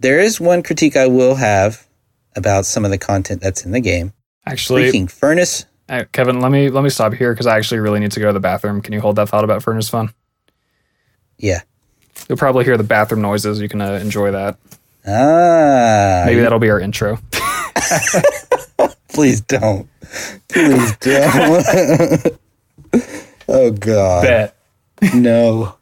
there is one critique I will have about some of the content that's in the game. Actually, Freaking furnace. uh, Kevin, let me let me stop here because I actually really need to go to the bathroom. Can you hold that thought about Furnace Fun? Yeah. You'll probably hear the bathroom noises. You can uh, enjoy that. Ah. Maybe that'll be our intro. Please don't. Please don't. oh God. Bet. No.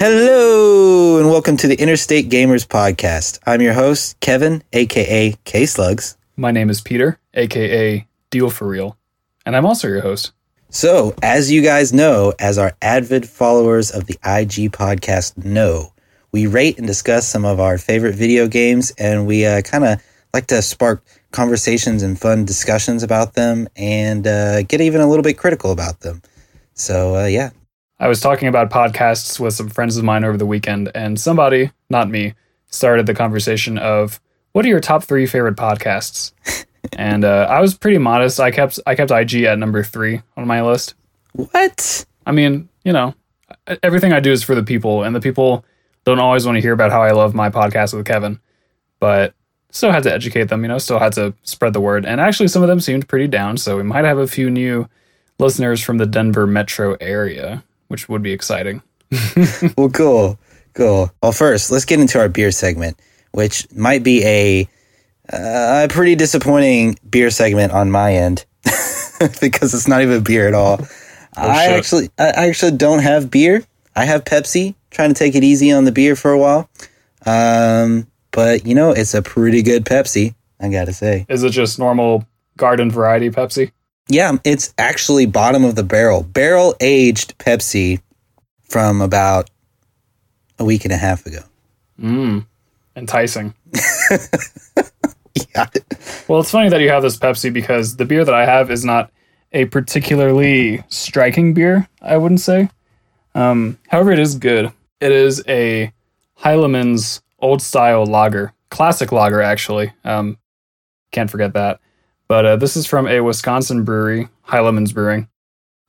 Hello, and welcome to the Interstate Gamers Podcast. I'm your host, Kevin, aka K Slugs. My name is Peter, aka Deal for Real, and I'm also your host. So, as you guys know, as our avid followers of the IG podcast know, we rate and discuss some of our favorite video games, and we uh, kind of like to spark conversations and fun discussions about them and uh, get even a little bit critical about them. So, uh, yeah. I was talking about podcasts with some friends of mine over the weekend, and somebody, not me, started the conversation of what are your top three favorite podcasts? and uh, I was pretty modest. I kept I kept IG at number three on my list. What? I mean, you know, everything I do is for the people, and the people don't always want to hear about how I love my podcast with Kevin, but still had to educate them. You know, still had to spread the word. And actually, some of them seemed pretty down, so we might have a few new listeners from the Denver metro area, which would be exciting. Well, cool. Cool. Well, first, let's get into our beer segment, which might be a uh, a pretty disappointing beer segment on my end because it's not even beer at all. I shit. actually, I I actually don't have beer. I have Pepsi. Trying to take it easy on the beer for a while. Um, but you know, it's a pretty good Pepsi. I gotta say. Is it just normal garden variety Pepsi? Yeah, it's actually bottom of the barrel, barrel aged Pepsi from about a week and a half ago. Mmm, enticing. Yeah. Well, it's funny that you have this Pepsi because the beer that I have is not a particularly striking beer, I wouldn't say. Um, however, it is good. It is a Heileman's old style lager, classic lager, actually. Um, can't forget that. But uh, this is from a Wisconsin brewery, Heileman's Brewing.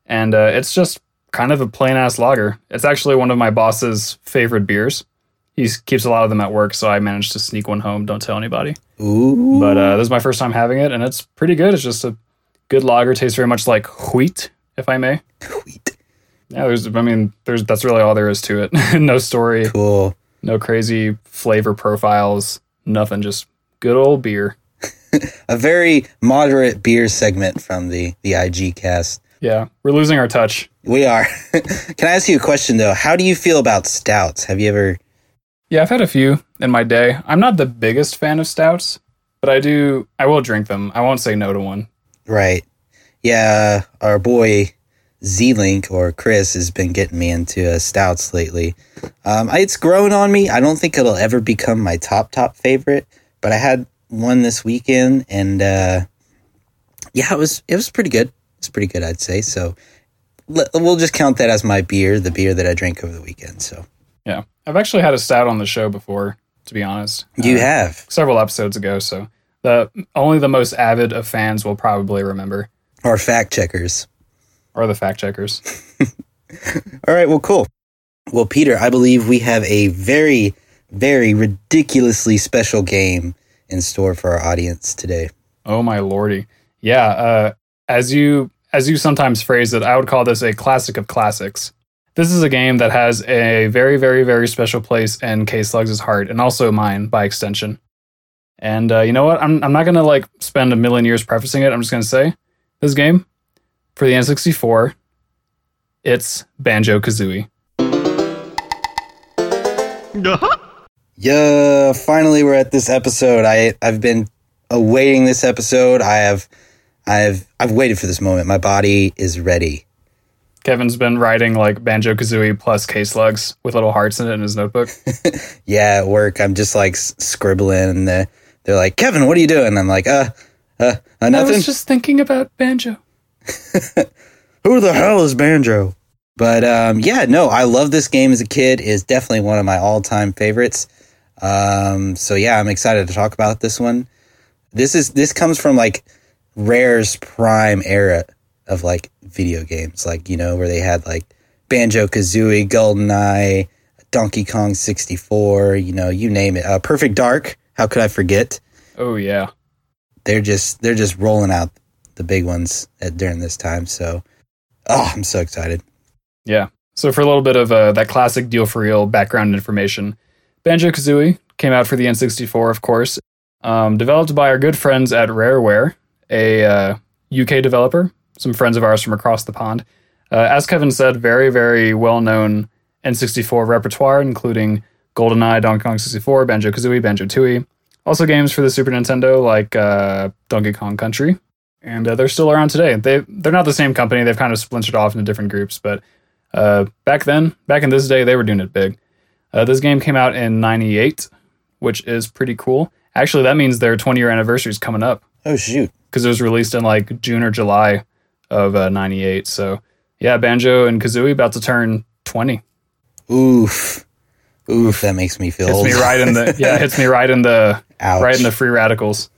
And uh, it's just kind of a plain ass lager. It's actually one of my boss's favorite beers. He keeps a lot of them at work, so I managed to sneak one home. Don't tell anybody. Ooh. But uh, this is my first time having it, and it's pretty good. It's just a good lager. Tastes very much like wheat, if I may. Wheat. Yeah, there's. I mean, there's. That's really all there is to it. no story, Cool. no crazy flavor profiles, nothing. Just good old beer. A very moderate beer segment from the the IG cast. Yeah, we're losing our touch. We are. Can I ask you a question though? How do you feel about stouts? Have you ever? Yeah, I've had a few in my day. I'm not the biggest fan of stouts, but I do. I will drink them. I won't say no to one. Right. Yeah, our boy Z Link or Chris has been getting me into uh, stouts lately. Um, it's grown on me. I don't think it'll ever become my top top favorite, but I had one this weekend, and uh, yeah, it was it was pretty good. It's pretty good, I'd say. So we'll just count that as my beer, the beer that I drank over the weekend. So Yeah, I've actually had a stout on the show before. To be honest, you Uh, have several episodes ago. So the only the most avid of fans will probably remember, our fact checkers. or the fact checkers. All right, well, cool. Well, Peter, I believe we have a very, very ridiculously special game in store for our audience today. Oh my lordy. Yeah, uh, as you as you sometimes phrase it, I would call this a classic of classics. This is a game that has a very, very, very special place in K Slugs' heart, and also mine by extension. And uh, you know what? I'm I'm not gonna like spend a million years prefacing it. I'm just gonna say this game for the N64, it's Banjo Kazooie. Yeah, finally we're at this episode. I I've been awaiting this episode. I have I've I've waited for this moment. My body is ready. Kevin's been writing like Banjo Kazooie plus K Slugs with little hearts in it in his notebook. Yeah, at work I'm just like scribbling and they're, they're like, "Kevin, what are you doing?" I'm like, "Uh, uh, uh I nothing." was just thinking about Banjo. who the hell is Banjo? But um, yeah, no, I love this game as a kid. Is definitely one of my all time favorites. Um, so yeah, I'm excited to talk about this one. This is this comes from like Rare's prime era of like video games, like you know where they had like Banjo Kazooie, GoldenEye, Donkey Kong 64, you know, you name it. Uh, Perfect Dark. How could I forget? Oh yeah, They're just they're just rolling out the big ones at, during this time. So, oh, I'm so excited. yeah. So for a little bit of uh, that classic deal for real background information, Banjo Kazooie came out for the N64, of course, um, developed by our good friends at Rareware, a uh, UK developer, some friends of ours from across the pond. Uh, as Kevin said, very very well known N64 repertoire, including GoldenEye, Donkey Kong 64, Banjo Kazooie, Banjo Tooie. Also games for the Super Nintendo like uh, Donkey Kong Country, and uh, they're still around today. They they're not the same company. They've kind of splintered off into different groups, but uh, back then, back in this day, they were doing it big. Uh, this game came out in '98, which is pretty cool. Actually, that means their 20 year anniversary is coming up Oh shoot. because it was released in like June or July of '98. so yeah, Banjo and Kazooie about to turn 20. Oof. Oof, that makes me feel Hits old. me right in the yeah, hits me right in the Ouch. right in the free radicals.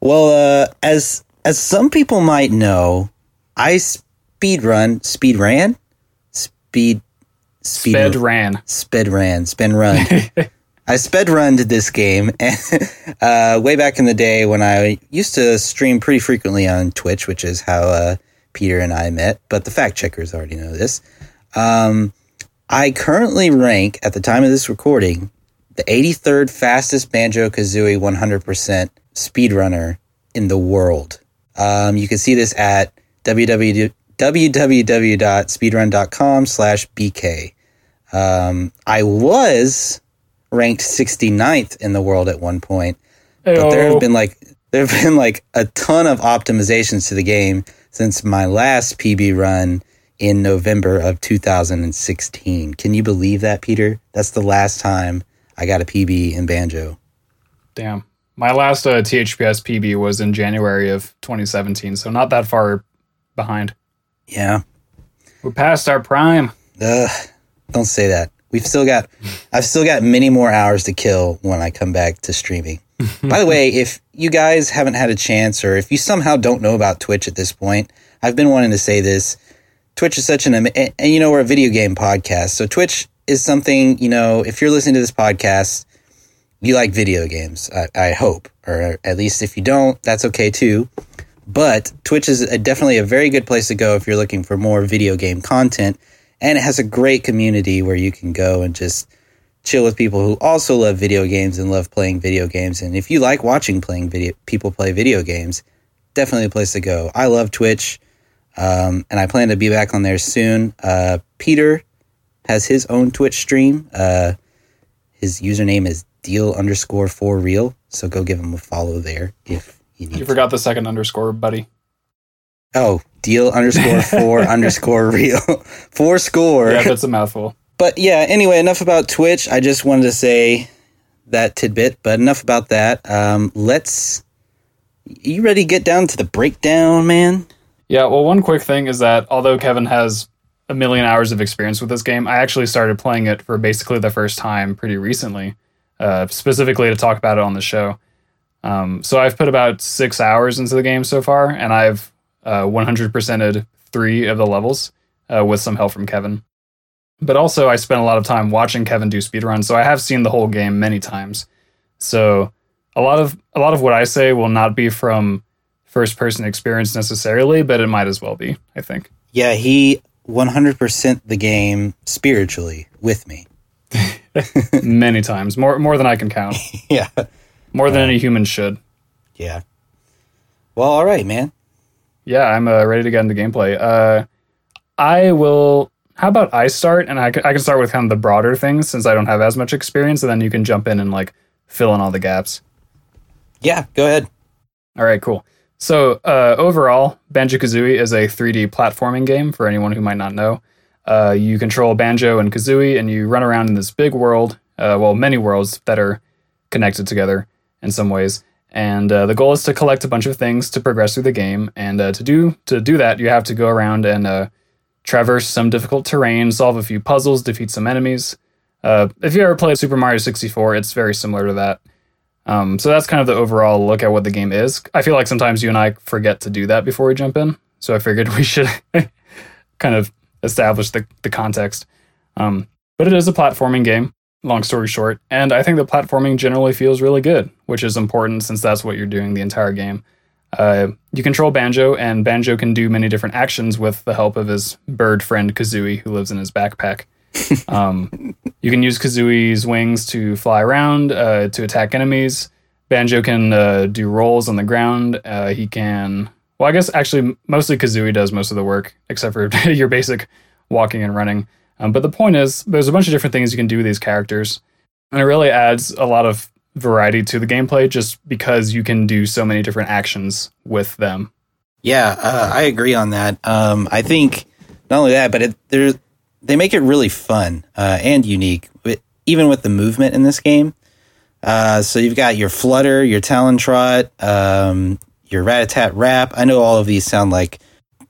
Well, uh, as as some people might know, I speed run, speed ran, speed speed Sped ran. sped ran, spin run. I sped run to this game uh, way back in the day when I used to stream pretty frequently on Twitch, which is how uh, Peter and I met. But the fact checkers already know this. Um, I currently rank at the time of this recording the 83rd fastest Banjo Kazooie 100% speedrunner in the world. Um, you can see this at www, www.speedrun.com slash BK. Um, I was ranked 69th in the world at one point, but there have been like there have been like a ton of optimizations to the game since my last PB run in November of 2016. Can you believe that, Peter? That's the last time I got a PB in Banjo. Damn. My last uh, THPS PB was in January of 2017, so not that far behind. Yeah. We're past our prime. Ugh, don't say that. We've still got, I've still got many more hours to kill when I come back to streaming. By the way, if you guys haven't had a chance, or if you somehow don't know about Twitch at this point, I've been wanting to say this. Twitch is such an, and, and you know, we're a video game podcast. So Twitch is something, you know, if you're listening to this podcast, you like video games, I, I hope, or at least if you don't, that's okay too. But Twitch is a, definitely a very good place to go if you're looking for more video game content. And it has a great community where you can go and just chill with people who also love video games and love playing video games. And if you like watching playing video people play video games, definitely a place to go. I love Twitch, um, and I plan to be back on there soon. Uh, Peter has his own Twitch stream. Uh, his username is deal underscore for real. So go give him a follow there if you forgot the second underscore, buddy. Oh, deal underscore four underscore real four score. Yeah, that's a mouthful. But yeah, anyway, enough about Twitch. I just wanted to say that tidbit, but enough about that. Um, let's. You ready to get down to the breakdown, man? Yeah, well, one quick thing is that although Kevin has a million hours of experience with this game, I actually started playing it for basically the first time pretty recently, uh, specifically to talk about it on the show. Um, so I've put about six hours into the game so far, and I've uh, 100%ed three of the levels uh, with some help from Kevin. But also, I spent a lot of time watching Kevin do speedruns, so I have seen the whole game many times. So a lot of a lot of what I say will not be from first person experience necessarily, but it might as well be, I think. Yeah, he 100% the game spiritually with me. Many times. More more than I can count. Yeah. More than any human should. Yeah. Well, all right, man. Yeah, I'm uh, ready to get into gameplay. Uh, I will. How about I start, and I can, I can start with kind of the broader things since I don't have as much experience, and then you can jump in and like fill in all the gaps. Yeah, go ahead. All right, cool. So uh, overall, Banjo Kazooie is a 3D platforming game for anyone who might not know. Uh, you control Banjo and Kazooie, and you run around in this big world. Uh, well, many worlds that are connected together in some ways. And uh, the goal is to collect a bunch of things to progress through the game. And uh, to do to do that, you have to go around and uh, traverse some difficult terrain, solve a few puzzles, defeat some enemies. Uh, if you ever played Super Mario 64, it's very similar to that. Um, so that's kind of the overall look at what the game is. I feel like sometimes you and I forget to do that before we jump in. So I figured we should kind of establish the, the context. Um, but it is a platforming game, long story short. And I think the platforming generally feels really good, which is important since that's what you're doing the entire game. Uh, you control Banjo, and Banjo can do many different actions with the help of his bird friend Kazooie, who lives in his backpack. um, you can use Kazooie's wings to fly around, uh, to attack enemies. Banjo can uh, do rolls on the ground. Uh, he can, well, I guess actually mostly Kazooie does most of the work, except for your basic walking and running. Um, but the point is, there's a bunch of different things you can do with these characters, and it really adds a lot of variety to the gameplay just because you can do so many different actions with them. Yeah, uh, I agree on that. Um, I think not only that, but it, they make it really fun uh, and unique, even with the movement in this game. Uh, so you've got your flutter, your talon trot, um, your rat a tat rap. I know all of these sound like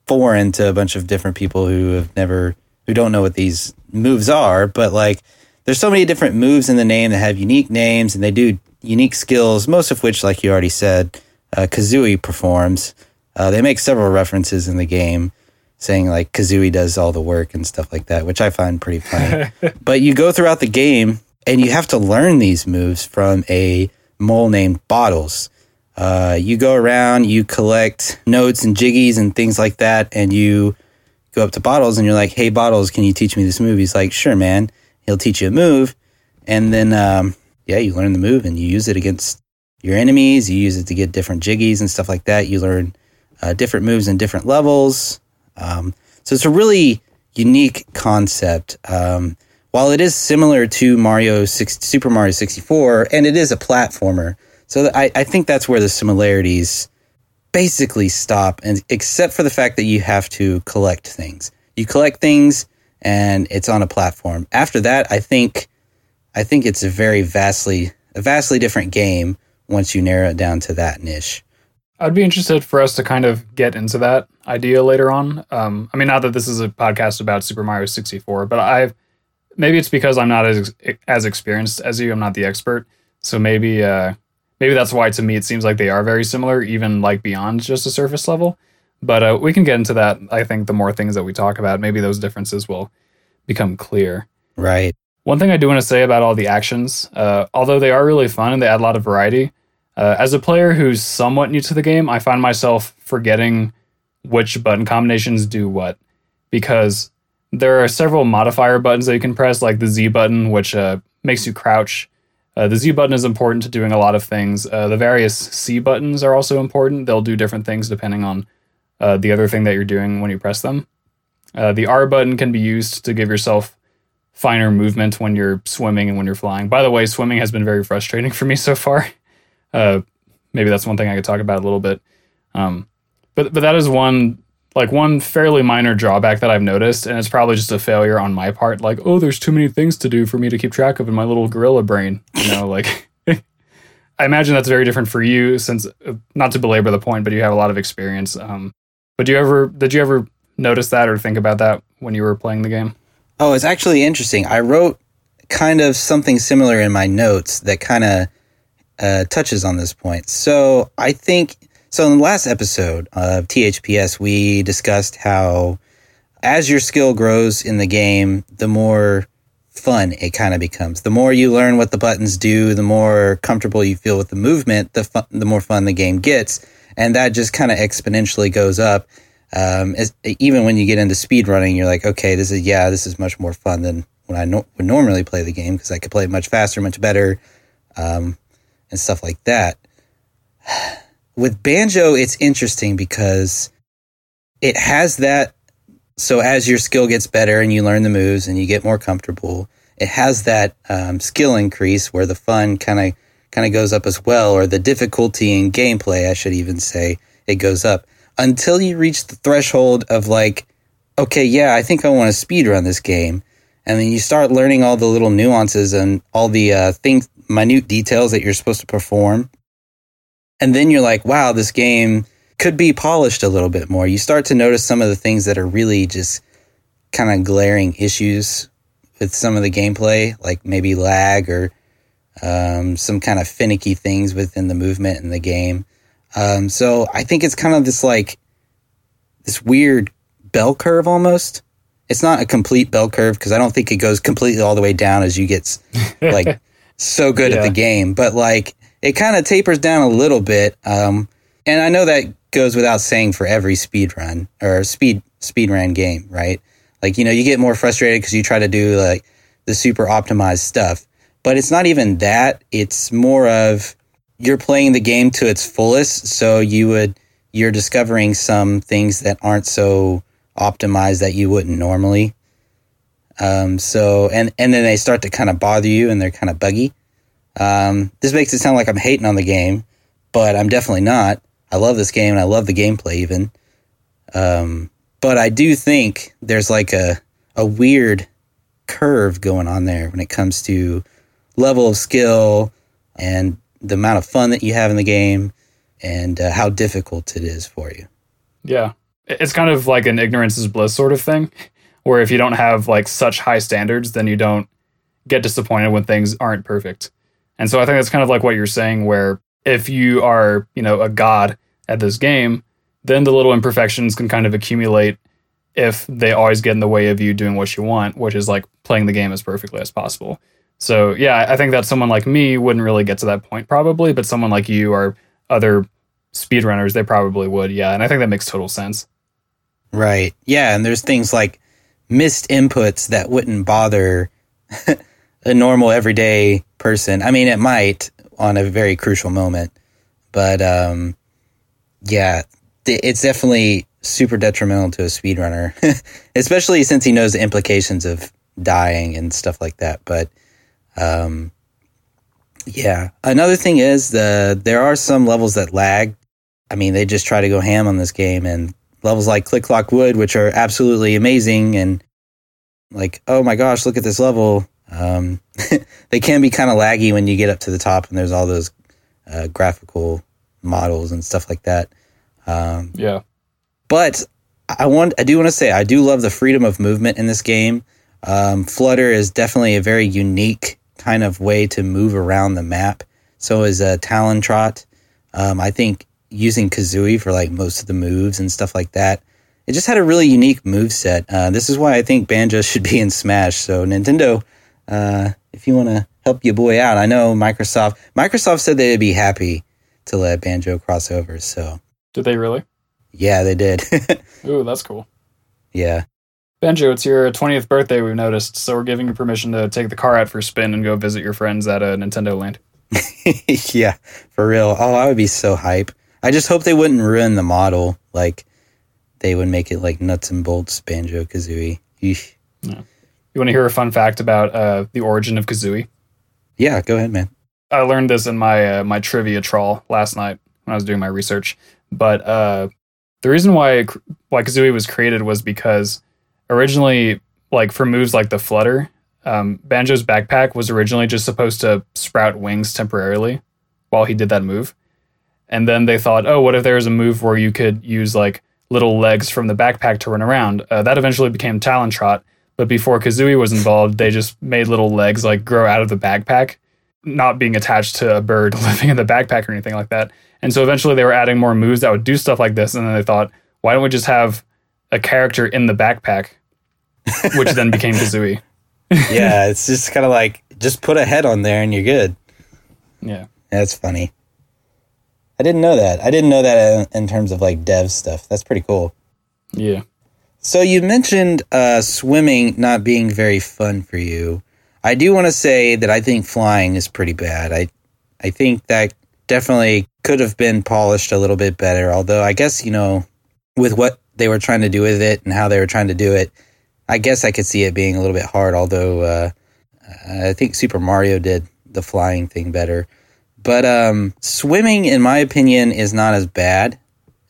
foreign to a bunch of different people who have never, who don't know what these moves are, but like there's so many different moves in the name that have unique names and they do unique skills, most of which, like you already said, uh, Kazooie performs. Uh, they make several references in the game saying like Kazooie does all the work and stuff like that, which I find pretty funny. but you go throughout the game and you have to learn these moves from a mole named Bottles. Uh, you go around, you collect notes and jiggies and things like that, and you go up to Bottles and you're like, "Hey, Bottles, can you teach me this move?" He's like, "Sure, man." He'll teach you a move, and then um, yeah, you learn the move and you use it against your enemies. You use it to get different jiggies and stuff like that. You learn uh, different moves in different levels. Um, so it's a really unique concept. Um, while it is similar to Mario 6, Super Mario 64, and it is a platformer, so I, I think that's where the similarities basically stop, and except for the fact that you have to collect things. You collect things, and it's on a platform. After that, I think I think it's a very vastly a vastly different game once you narrow it down to that niche. I'd be interested for us to kind of get into that idea later on. Um, I mean, not that this is a podcast about Super Mario 64, but I've maybe it's because I'm not as as experienced as you. I'm not the expert, so maybe uh, maybe that's why to me it seems like they are very similar, even like beyond just a surface level. But uh, we can get into that. I think the more things that we talk about, maybe those differences will become clear. Right. One thing I do want to say about all the actions, uh, although they are really fun and they add a lot of variety, uh, as a player who's somewhat new to the game, I find myself forgetting which button combinations do what because there are several modifier buttons that you can press, like the Z button, which uh, makes you crouch. Uh, the Z button is important to doing a lot of things. Uh, the various C buttons are also important. They'll do different things depending on uh, the other thing that you're doing when you press them. Uh, the R button can be used to give yourself finer movement when you're swimming and when you're flying. By the way, swimming has been very frustrating for me so far. Uh, maybe that's one thing I could talk about a little bit. Um, but but that is one like one fairly minor drawback that I've noticed, and it's probably just a failure on my part. Like, oh, there's too many things to do for me to keep track of in my little gorilla brain. You know, like I imagine that's very different for you, since uh, not to belabor the point, but you have a lot of experience. Um, but do you ever did you ever notice that or think about that when you were playing the game? Oh, it's actually interesting. I wrote kind of something similar in my notes that kind of uh, touches on this point. So I think so. In the last episode of THPS, we discussed how as your skill grows in the game, the more fun it kind of becomes. The more you learn what the buttons do, the more comfortable you feel with the movement, the fun, the more fun the game gets, and that just kind of exponentially goes up um, as, even when you get into speed running, you're like, okay, this is yeah, this is much more fun than when I no- would normally play the game because I could play it much faster, much better, um, and stuff like that. With banjo, it's interesting because it has that. So as your skill gets better and you learn the moves and you get more comfortable, it has that um, skill increase where the fun kind of kind of goes up as well, or the difficulty in gameplay, I should even say, it goes up until you reach the threshold of like, okay, yeah, I think I want to speed run this game. And then you start learning all the little nuances and all the uh, things, minute details that you're supposed to perform. And then you're like, wow, this game could be polished a little bit more. You start to notice some of the things that are really just kind of glaring issues with some of the gameplay, like maybe lag or um, some kind of finicky things within the movement in the game. Um, so I think it's kind of this like this weird bell curve almost. It's not a complete bell curve because I don't think it goes completely all the way down as you get like so good yeah. at the game, but like it kind of tapers down a little bit. Um, and I know that goes without saying for every speed run or speed speed run game, right? Like you know, you get more frustrated because you try to do like the super optimized stuff, but it's not even that. It's more of you're playing the game to its fullest, so you would you're discovering some things that aren't so optimized that you wouldn't normally. Um, so and and then they start to kind of bother you and they're kind of buggy. Um, this makes it sound like I'm hating on the game, but I'm definitely not. I love this game and I love the gameplay even. Um, but I do think there's like a a weird curve going on there when it comes to level of skill and the amount of fun that you have in the game and uh, how difficult it is for you. Yeah. It's kind of like an ignorance is bliss sort of thing, where if you don't have like such high standards, then you don't get disappointed when things aren't perfect. And so I think that's kind of like what you're saying, where if you are, you know, a god at this game, then the little imperfections can kind of accumulate if they always get in the way of you doing what you want, which is like playing the game as perfectly as possible. So yeah, I think that someone like me wouldn't really get to that point probably, but someone like you or other speedrunners, they probably would. Yeah, and I think that makes total sense. Right. Yeah, and there's things like missed inputs that wouldn't bother a normal everyday person. I mean, it might on a very crucial moment, but um, yeah, it's definitely super detrimental to a speedrunner, especially since he knows the implications of dying and stuff like that. But um, yeah, another thing is the there are some levels that lag. I mean, they just try to go ham on this game, and levels like Click Clock Wood, which are absolutely amazing, and like, oh my gosh, look at this level. Um, they can be kind of laggy when you get up to the top, and there's all those uh, graphical models and stuff like that. Um, yeah, but I want, I do want to say, I do love the freedom of movement in this game. Um, Flutter is definitely a very unique kind of way to move around the map. So is a Talon Trot. Um, I think using Kazooie for like most of the moves and stuff like that. It just had a really unique move set. Uh, this is why I think Banjo should be in Smash. So Nintendo, uh, if you want to help your boy out, I know Microsoft. Microsoft said they'd be happy to let Banjo cross over. So did they really? Yeah, they did. Ooh, that's cool. Yeah. Banjo, it's your 20th birthday, we've noticed, so we're giving you permission to take the car out for a spin and go visit your friends at a uh, Nintendo Land. yeah, for real. Oh, I would be so hype. I just hope they wouldn't ruin the model. Like, they would make it like nuts and bolts Banjo Kazooie. Yeah. You want to hear a fun fact about uh, the origin of Kazooie? Yeah, go ahead, man. I learned this in my uh, my trivia trawl last night when I was doing my research. But uh, the reason why why Kazooie was created was because originally, like for moves like the flutter, um, Banjo's backpack was originally just supposed to sprout wings temporarily while he did that move. And then they thought, oh, what if there was a move where you could use like little legs from the backpack to run around? Uh, that eventually became Talon Trot. But before Kazooie was involved, they just made little legs like grow out of the backpack, not being attached to a bird living in the backpack or anything like that. And so eventually they were adding more moves that would do stuff like this. And then they thought, why don't we just have a character in the backpack which then became Kazooie. yeah, it's just kind of like just put a head on there and you're good. Yeah, that's funny. I didn't know that. I didn't know that in terms of like dev stuff. That's pretty cool. Yeah. So you mentioned uh, swimming not being very fun for you. I do want to say that I think flying is pretty bad. I I think that definitely could have been polished a little bit better. Although I guess you know with what they were trying to do with it and how they were trying to do it, I guess I could see it being a little bit hard, although uh, I think Super Mario did the flying thing better. But um, swimming, in my opinion, is not as bad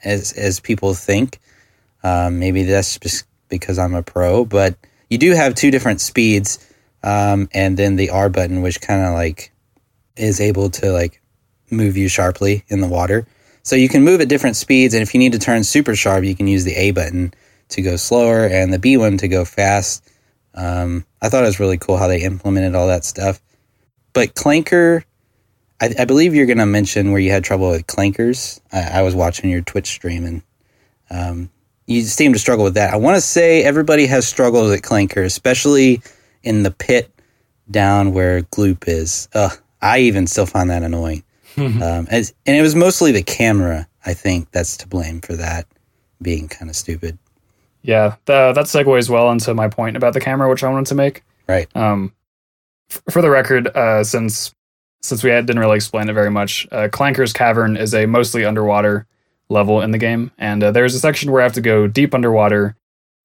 as as people think. Um, maybe that's just because I'm a pro, but you do have two different speeds, um, and then the R button, which kind of like is able to like move you sharply in the water. So you can move at different speeds, and if you need to turn super sharp, you can use the A button to go slower and the B one to go fast. Um, I thought it was really cool how they implemented all that stuff. But Clanker, I, I believe you're going to mention where you had trouble with clankers. I, I was watching your Twitch stream and um, you seem to struggle with that. I want to say everybody has struggled with clanker, especially in the pit down where Gloop is. Ugh, I even still find that annoying. um, as, and it was mostly the camera, I think, that's to blame for that being kind of stupid. Yeah, the, that segues well into my point about the camera, which I wanted to make. Right. Um, f- for the record, uh, since since we had, didn't really explain it very much, uh, Clanker's Cavern is a mostly underwater level in the game, and uh, there's a section where I have to go deep underwater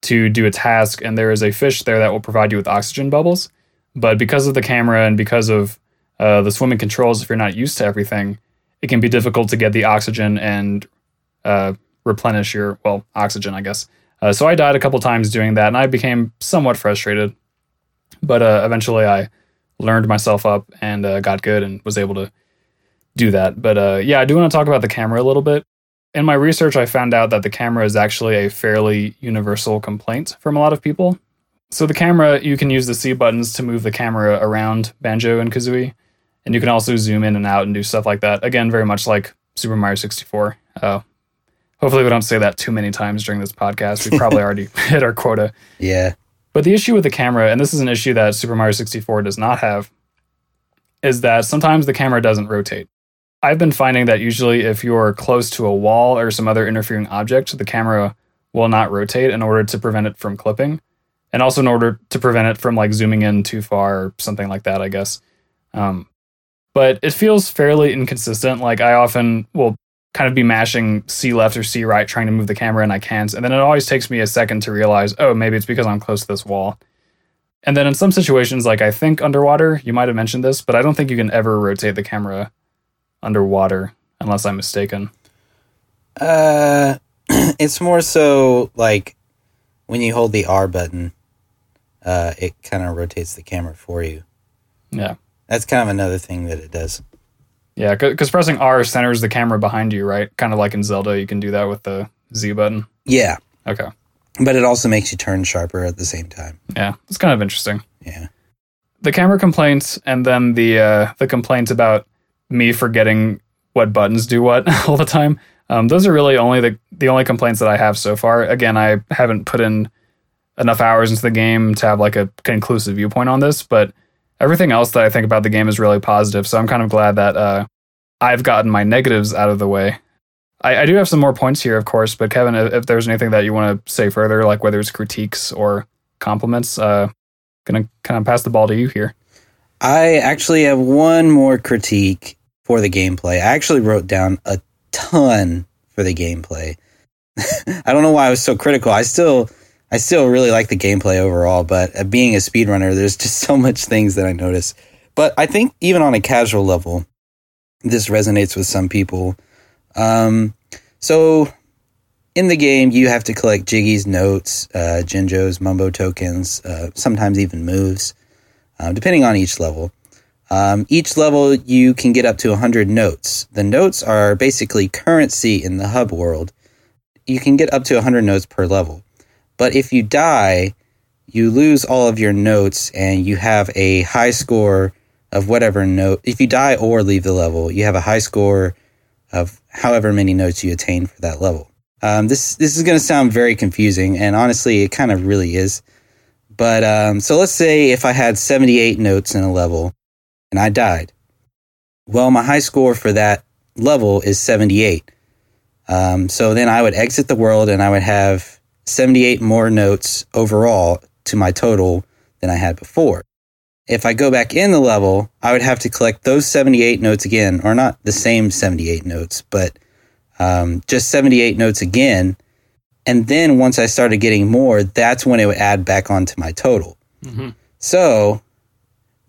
to do a task, and there is a fish there that will provide you with oxygen bubbles. But because of the camera and because of uh, the swimming controls, if you're not used to everything, it can be difficult to get the oxygen and uh, replenish your well oxygen, I guess. Uh, so I died a couple times doing that, and I became somewhat frustrated. But uh, eventually, I learned myself up and uh, got good and was able to do that. But yeah, I do want to talk about the camera a little bit. In my research, I found out that the camera is actually a fairly universal complaint from a lot of people. So the camera, you can use the C buttons to move the camera around Banjo and Kazooie, and you can also zoom in and out and do stuff like that. Again, very much like Super Mario 64. Uh, hopefully, we don't say that too many times during this podcast. We probably already hit our quota. Yeah. But the issue with the camera, and this is an issue that Super Mario 64 does not have, is that sometimes the camera doesn't rotate. I've been finding that usually if you're close to a wall or some other interfering object, the camera will not rotate in order to prevent it from clipping. And also in order to prevent it from like zooming in too far or something like that, I guess. Um, but it feels fairly inconsistent. Like I often will kind of be mashing C left or C right trying to move the camera and I can't. And then it always takes me a second to realize, oh, maybe it's because I'm close to this wall. And then in some situations, like I think underwater, you might have mentioned this, but I don't think you can ever rotate the camera underwater, unless I'm mistaken. Uh, it's more so like when you hold the R button, uh, it kind of rotates the camera for you. Yeah. That's kind of another thing that it does. Yeah, because pressing R centers the camera behind you, right? Kind of like in Zelda, you can do that with the Z button. Yeah, Okay. but it also makes you turn sharper at the same time. Yeah, it's kind of interesting. Yeah. The camera complaints and then the uh, the complaints about me forgetting what buttons do what all the time. Um, those are really only the the only complaints that I have so far. Again, I haven't put in enough hours into the game to have like a conclusive viewpoint on this, but everything else that I think about the game is really positive. So I'm kind of glad that uh, I've gotten my negatives out of the way. I, I do have some more points here, of course, but Kevin, if, if there's anything that you want to say further, like whether it's critiques or compliments, uh, gonna kind of pass the ball to you here. I actually have one more critique for the gameplay. I actually wrote down a ton for the gameplay. I don't know why I was so critical. I still I still really like the gameplay overall, but uh, being a speedrunner, there's just so much things that I notice. But I think even on a casual level, this resonates with some people. Um, so in the game, you have to collect Jiggy's notes, uh, Jinjo's Mumbo tokens, uh, sometimes even moves, uh, depending on each level. Um, each level, you can get up to 100 notes. The notes are basically currency in the hub world. You can get up to 100 notes per level. But if you die, you lose all of your notes and you have a high score of whatever note. If you die or leave the level, you have a high score of however many notes you attain for that level. Um, this this is going to sound very confusing, and honestly, it kind of really is. But um, so let's say if I had 78 notes in a level and I died. Well, my high score for that level is 78. Um, so then I would exit the world and I would have 78 more notes overall to my total than I had before. If I go back in the level, I would have to collect those 78 notes again, or not the same 78 notes, but um, just 78 notes again. And then once I started getting more, that's when it would add back onto my total. Mm-hmm. So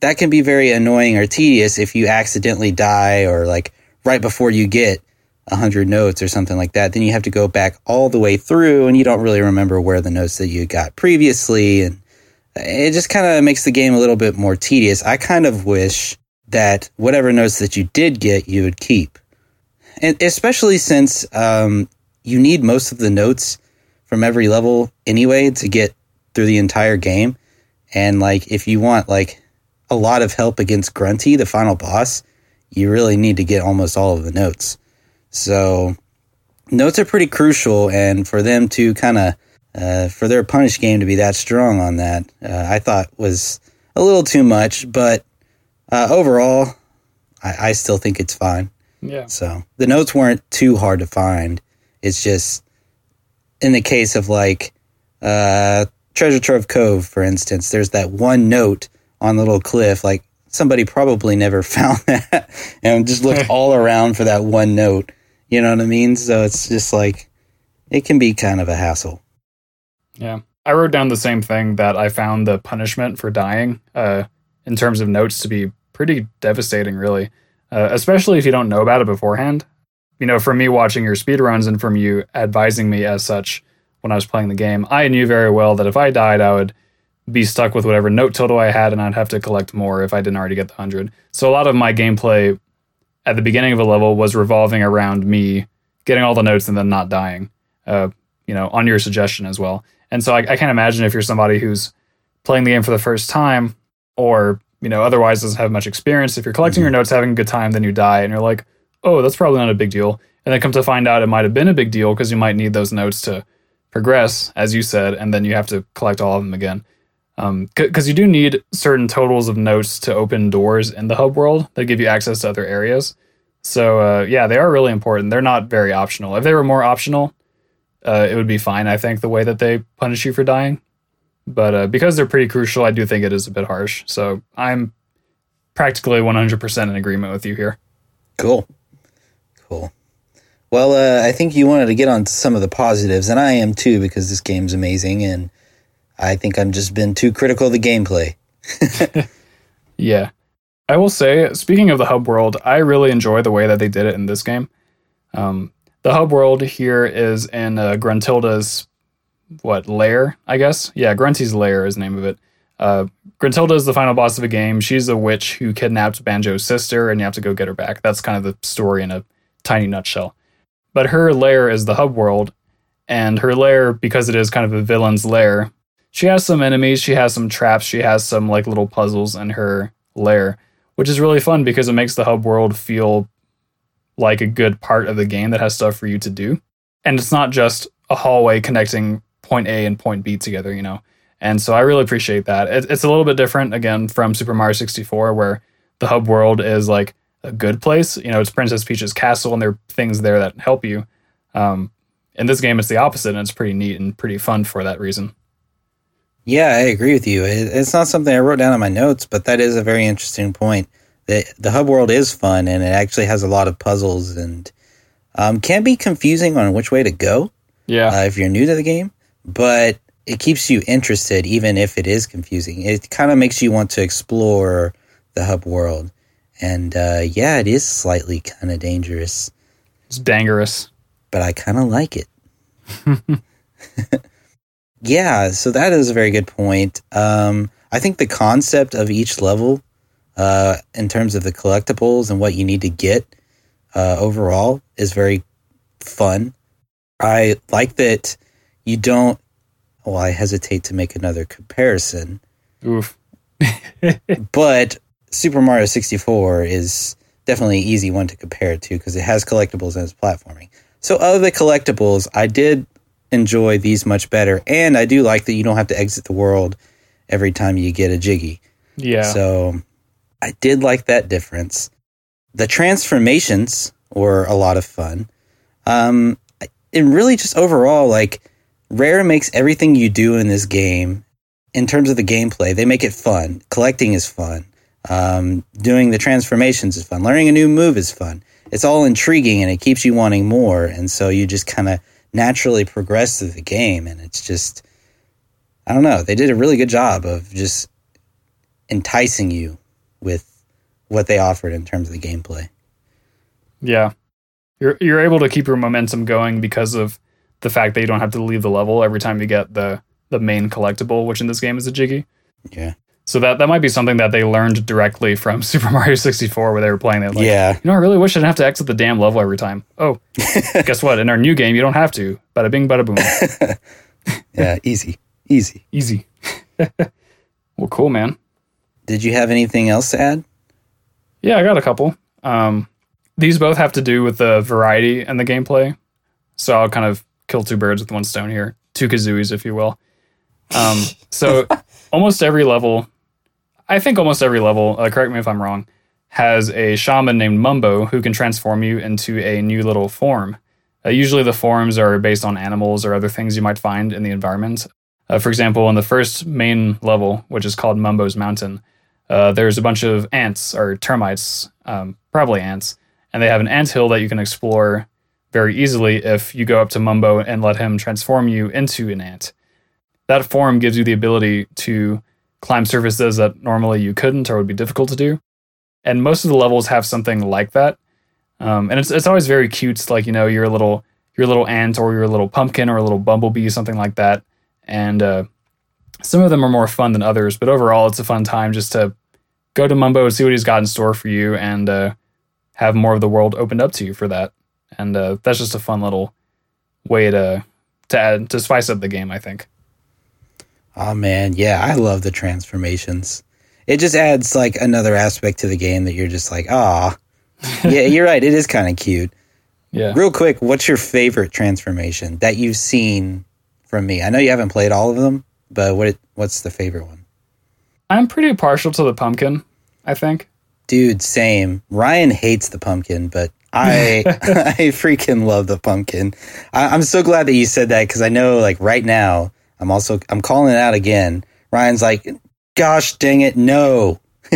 that can be very annoying or tedious if you accidentally die or like right before you get 100 notes or something like that. Then you have to go back all the way through and you don't really remember where the notes that you got previously. And it just kind of makes the game a little bit more tedious. I kind of wish that whatever notes that you did get, you would keep. And especially since um, you need most of the notes from every level anyway to get through the entire game And like if you want like a lot of help against Grunty, the final boss, you really need to get almost all of the notes. So notes are pretty crucial, and for them to kind of uh, for their punish game to be that strong on that, uh, I thought was a little too much. But uh, overall, I, I still think it's fine. Yeah. So the notes weren't too hard to find. It's just in the case of like uh, Treasure Trove Cove, for instance, there's that one note on the little cliff. Like somebody probably never found that and just looked all around for that one note. You know what I mean? So it's just like it can be kind of a hassle. Yeah. I wrote down the same thing that I found the punishment for dying uh, in terms of notes to be pretty devastating, really, uh, especially if you don't know about it beforehand. You know, from me watching your speedruns and from you advising me as such when I was playing the game, I knew very well that if I died, I would be stuck with whatever note total I had and I'd have to collect more if I didn't already get the 100. So a lot of my gameplay at the beginning of a level was revolving around me getting all the notes and then not dying, uh, you know, on your suggestion as well. And so I, I can't imagine if you're somebody who's playing the game for the first time or, you know, otherwise doesn't have much experience. If you're collecting your notes, having a good time, then you die and you're like, oh, that's probably not a big deal. And then come to find out it might have been a big deal because you might need those notes to progress, as you said, and then you have to collect all of them again. Because um, you do need certain totals of notes to open doors in the hub world that give you access to other areas. So, uh, yeah, they are really important. They're not very optional. If they were more optional, uh, it would be fine, I think, the way that they punish you for dying. But uh, because they're pretty crucial, I do think it is a bit harsh. So I'm practically 100% in agreement with you here. Cool. Cool. Well, uh, I think you wanted to get on to some of the positives, and I am too, because this game's amazing, and I think I'm just been too critical of the gameplay. yeah. I will say, speaking of the hub world, I really enjoy the way that they did it in this game. Um, the hub world here is in uh, Gruntilda's what lair, I guess. Yeah, Grunty's lair is the name of it. Uh, Gruntilda is the final boss of the game. She's a witch who kidnapped Banjo's sister, and you have to go get her back. That's kind of the story in a tiny nutshell. But her lair is the hub world, and her lair, because it is kind of a villain's lair, she has some enemies, she has some traps, she has some like little puzzles in her lair, which is really fun because it makes the hub world feel like a good part of the game that has stuff for you to do. And it's not just a hallway connecting point A and point B together, you know. And so I really appreciate that. It, it's a little bit different again from Super Mario 64 where the hub world is like a good place. You know, it's Princess Peach's castle and there are things there that help you. Um, in this game, it's the opposite, and it's pretty neat and pretty fun for that reason. Yeah, I agree with you. It's not something I wrote down in my notes, but that is a very interesting point the the hub world is fun and it actually has a lot of puzzles and um, can be confusing on which way to go. Yeah, uh, if you're new to the game, but it keeps you interested even if it is confusing. It kind of makes you want to explore the hub world, and uh, yeah, it is slightly kind of dangerous. It's dangerous, but I kind of like it. yeah, so that is a very good point. Um, I think the concept of each level uh, in terms of the collectibles and what you need to get uh, overall is very fun. I like that you don't. Well, I hesitate to make another comparison. Oof. but Super Mario 64 is definitely an easy one to compare it to because it has collectibles and it's platforming. So, of the collectibles, I did enjoy these much better. And I do like that you don't have to exit the world every time you get a Jiggy. Yeah. So, I did like that difference. The transformations were a lot of fun. Um, and really just overall, like Rare makes everything you do in this game in terms of the gameplay, they make it fun. Collecting is fun. Um, doing the transformations is fun. Learning a new move is fun. It's all intriguing and it keeps you wanting more. And so you just kind of naturally progress through the game. And it's just, I don't know, they did a really good job of just enticing you with what they offered in terms of the gameplay. Yeah. You're you're able to keep your momentum going because of the fact that you don't have to leave the level every time you get the the main collectible, which in this game is a jiggy. Yeah. So that that might be something that they learned directly from Super Mario 64 where they were playing it. Like, yeah. You know, I really wish I didn't have to exit the damn level every time. Oh, guess what? In our new game, you don't have to. Bada bing, bada boom. yeah, easy, easy, easy. Well, cool, man. Did you have anything else to add? Yeah, I got a couple. Um, these both have to do with the variety and the gameplay. So I'll kind of kill two birds with one stone here, two kazooies, if you will. Um, so almost every level, I think almost every level, uh, correct me if I'm wrong, has a shaman named Mumbo who can transform you into a new little form. Uh, usually the forms are based on animals or other things you might find in the environment. Uh, for example, on the first main level, which is called Mumbo's Mountain, uh, there's a bunch of ants or termites, um, probably ants, and they have an ant hill that you can explore very easily if you go up to Mumbo and let him transform you into an ant. That form gives you the ability to climb surfaces that normally you couldn't or would be difficult to do. And most of the levels have something like that. Um, and it's it's always very cute. It's like you know, you're a little your little ant or your little pumpkin or a little bumblebee, something like that. And uh, some of them are more fun than others, but overall, it's a fun time just to go to Mumbo and see what he's got in store for you, and uh, have more of the world opened up to you for that. And uh, that's just a fun little way to to add to spice up the game. I think. Oh man, yeah, I love the transformations. It just adds like another aspect to the game that you're just like, ah, yeah, you're right. It is kind of cute. Yeah. Real quick, what's your favorite transformation that you've seen from me? I know you haven't played all of them, but what what's the favorite one? I'm pretty partial to the pumpkin. I think. Dude, same. Ryan hates the pumpkin, but I I freaking love the pumpkin. I, I'm so glad that you said that because I know like right now I'm also I'm calling it out again. Ryan's like, gosh dang it, no.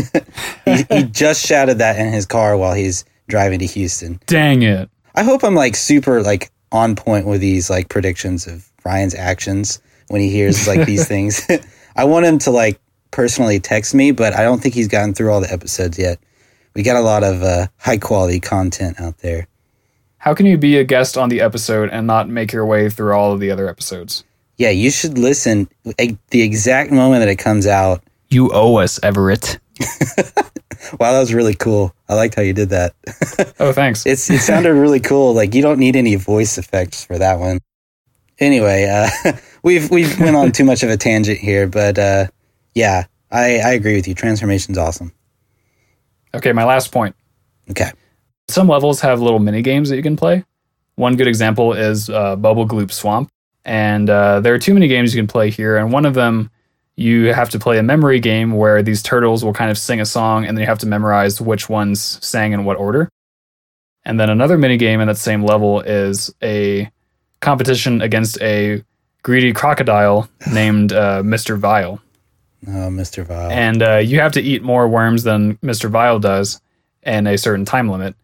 he, he just shouted that in his car while he's driving to Houston. Dang it. I hope I'm like super like on point with these like predictions of Ryan's actions when he hears like these things. I want him to like personally text me, but I don't think he's gotten through all the episodes yet. We got a lot of uh, high quality content out there. How can you be a guest on the episode and not make your way through all of the other episodes? Yeah, you should listen like, the exact moment that it comes out. You owe us, Everett. wow, that was really cool. I liked how you did that. oh, thanks. It's it sounded really cool. Like you don't need any voice effects for that one. Anyway, uh, we've we've went on too much of a tangent here, but uh, yeah, I, I agree with you. Transformation's awesome. Okay, my last point. Okay. Some levels have little mini games that you can play. One good example is uh, Bubblegloop Swamp, and uh, there are too many games you can play here. And one of them, you have to play a memory game where these turtles will kind of sing a song, and then you have to memorize which ones sang in what order. And then another mini game in that same level is a competition against a greedy crocodile named uh, Mr. Vile. Oh, Mr. Vile. And uh, you have to eat more worms than Mr. Vile does in a certain time limit.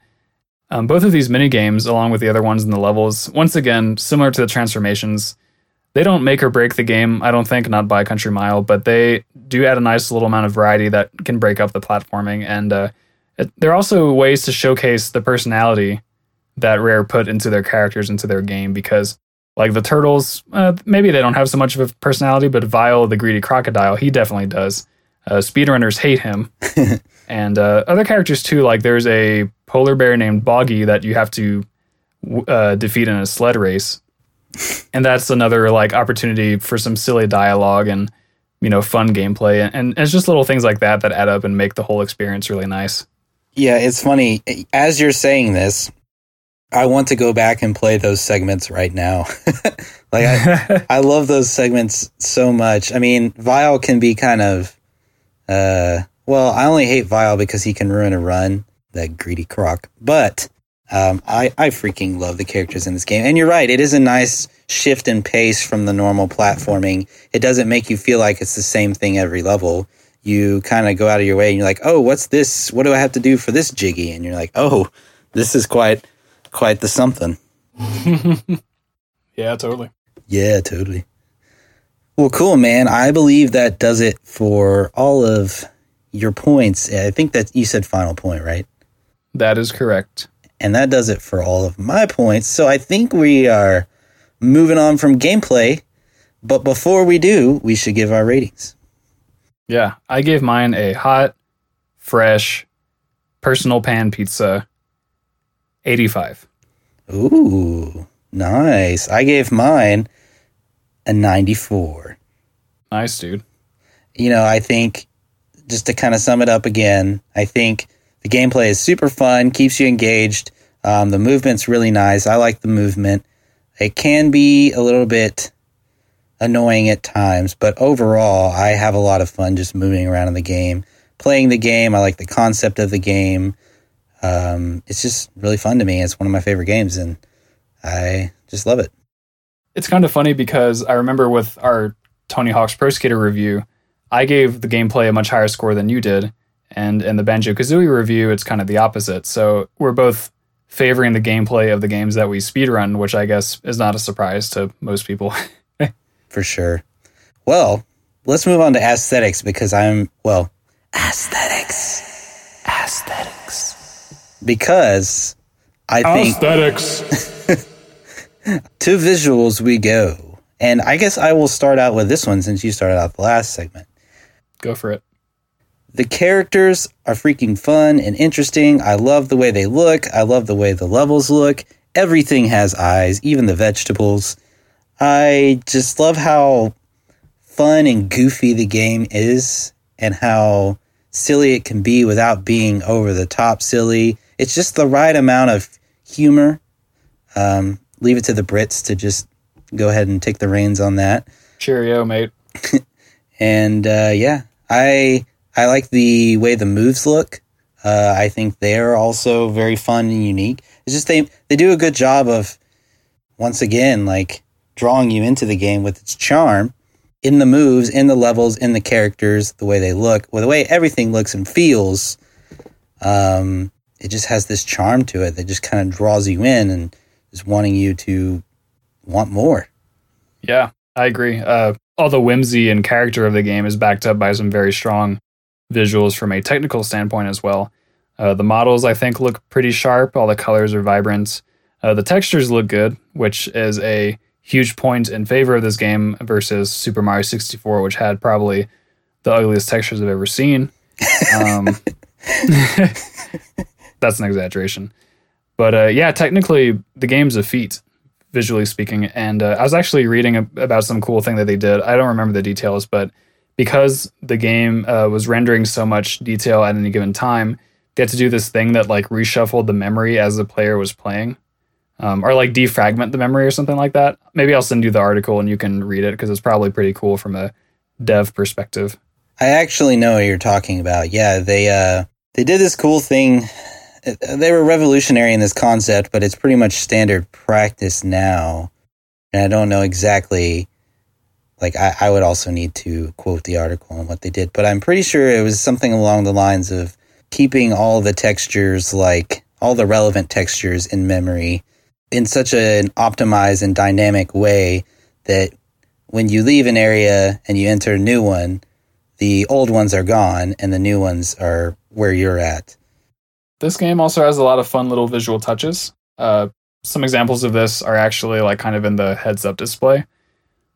Um, both of these mini games, along with the other ones in the levels, once again, similar to the transformations, they don't make or break the game, I don't think, not by country mile, but they do add a nice little amount of variety that can break up the platforming. And uh, it, there are also ways to showcase the personality that Rare put into their characters, into their game, because like the turtles, uh, maybe they don't have so much of a personality, but Vile, the greedy crocodile, he definitely does. Uh, speedrunners hate him, and uh, other characters too. Like there's a polar bear named Boggy that you have to uh, defeat in a sled race, and that's another like opportunity for some silly dialogue and you know fun gameplay, and, and it's just little things like that that add up and make the whole experience really nice. Yeah, it's funny as you're saying this. I want to go back and play those segments right now. like I, I love those segments so much. I mean, Vile can be kind of, uh, well, I only hate Vile because he can ruin a run, that greedy croc. But um, I, I freaking love the characters in this game. And you're right, it is a nice shift in pace from the normal platforming. It doesn't make you feel like it's the same thing every level. You kind of go out of your way and you're like, oh, what's this? What do I have to do for this jiggy? And you're like, oh, this is quite quite the something. yeah, totally. Yeah, totally. Well, cool, man. I believe that does it for all of your points. I think that you said final point, right? That is correct. And that does it for all of my points. So I think we are moving on from gameplay. But before we do, we should give our ratings. Yeah, I gave mine a hot, fresh, personal pan pizza 85. Ooh, nice. I gave mine a 94. Nice, dude. you know, I think just to kind of sum it up again, I think the gameplay is super fun, keeps you engaged. Um, the movement's really nice. I like the movement. It can be a little bit annoying at times, but overall, I have a lot of fun just moving around in the game, playing the game. I like the concept of the game. Um, it's just really fun to me. It's one of my favorite games, and I just love it. It's kind of funny because I remember with our Tony Hawk's Pro Skater review, I gave the gameplay a much higher score than you did. And in the Banjo Kazooie review, it's kind of the opposite. So we're both favoring the gameplay of the games that we speedrun, which I guess is not a surprise to most people. For sure. Well, let's move on to aesthetics because I'm, well, aesthetics. Aesthetics. Because I think Aesthetics. to visuals we go. And I guess I will start out with this one since you started out the last segment. Go for it. The characters are freaking fun and interesting. I love the way they look. I love the way the levels look. Everything has eyes, even the vegetables. I just love how fun and goofy the game is and how silly it can be without being over the top silly. It's just the right amount of humor. Um, leave it to the Brits to just go ahead and take the reins on that. Cheerio, mate. And uh, yeah, I I like the way the moves look. Uh, I think they're also very fun and unique. It's just they they do a good job of once again like drawing you into the game with its charm in the moves, in the levels, in the characters, the way they look, well, the way everything looks and feels. Um, it just has this charm to it that just kind of draws you in and is wanting you to want more. Yeah, I agree. Uh, all the whimsy and character of the game is backed up by some very strong visuals from a technical standpoint as well. Uh, the models, I think, look pretty sharp. All the colors are vibrant. Uh, the textures look good, which is a huge point in favor of this game versus Super Mario 64, which had probably the ugliest textures I've ever seen. Um, that's an exaggeration. But uh, yeah, technically, the game's a feat, visually speaking. And uh, I was actually reading a- about some cool thing that they did. I don't remember the details, but because the game uh, was rendering so much detail at any given time, they had to do this thing that like reshuffled the memory as the player was playing, um, or like defragment the memory or something like that. Maybe I'll send you the article and you can read it because it's probably pretty cool from a dev perspective. I actually know what you're talking about. Yeah, they uh they did this cool thing. They were revolutionary in this concept, but it's pretty much standard practice now. And I don't know exactly like I, I would also need to quote the article on what they did, but I'm pretty sure it was something along the lines of keeping all the textures like all the relevant textures in memory in such an optimized and dynamic way that when you leave an area and you enter a new one, the old ones are gone and the new ones are where you're at. This game also has a lot of fun little visual touches. Uh, some examples of this are actually like kind of in the heads up display.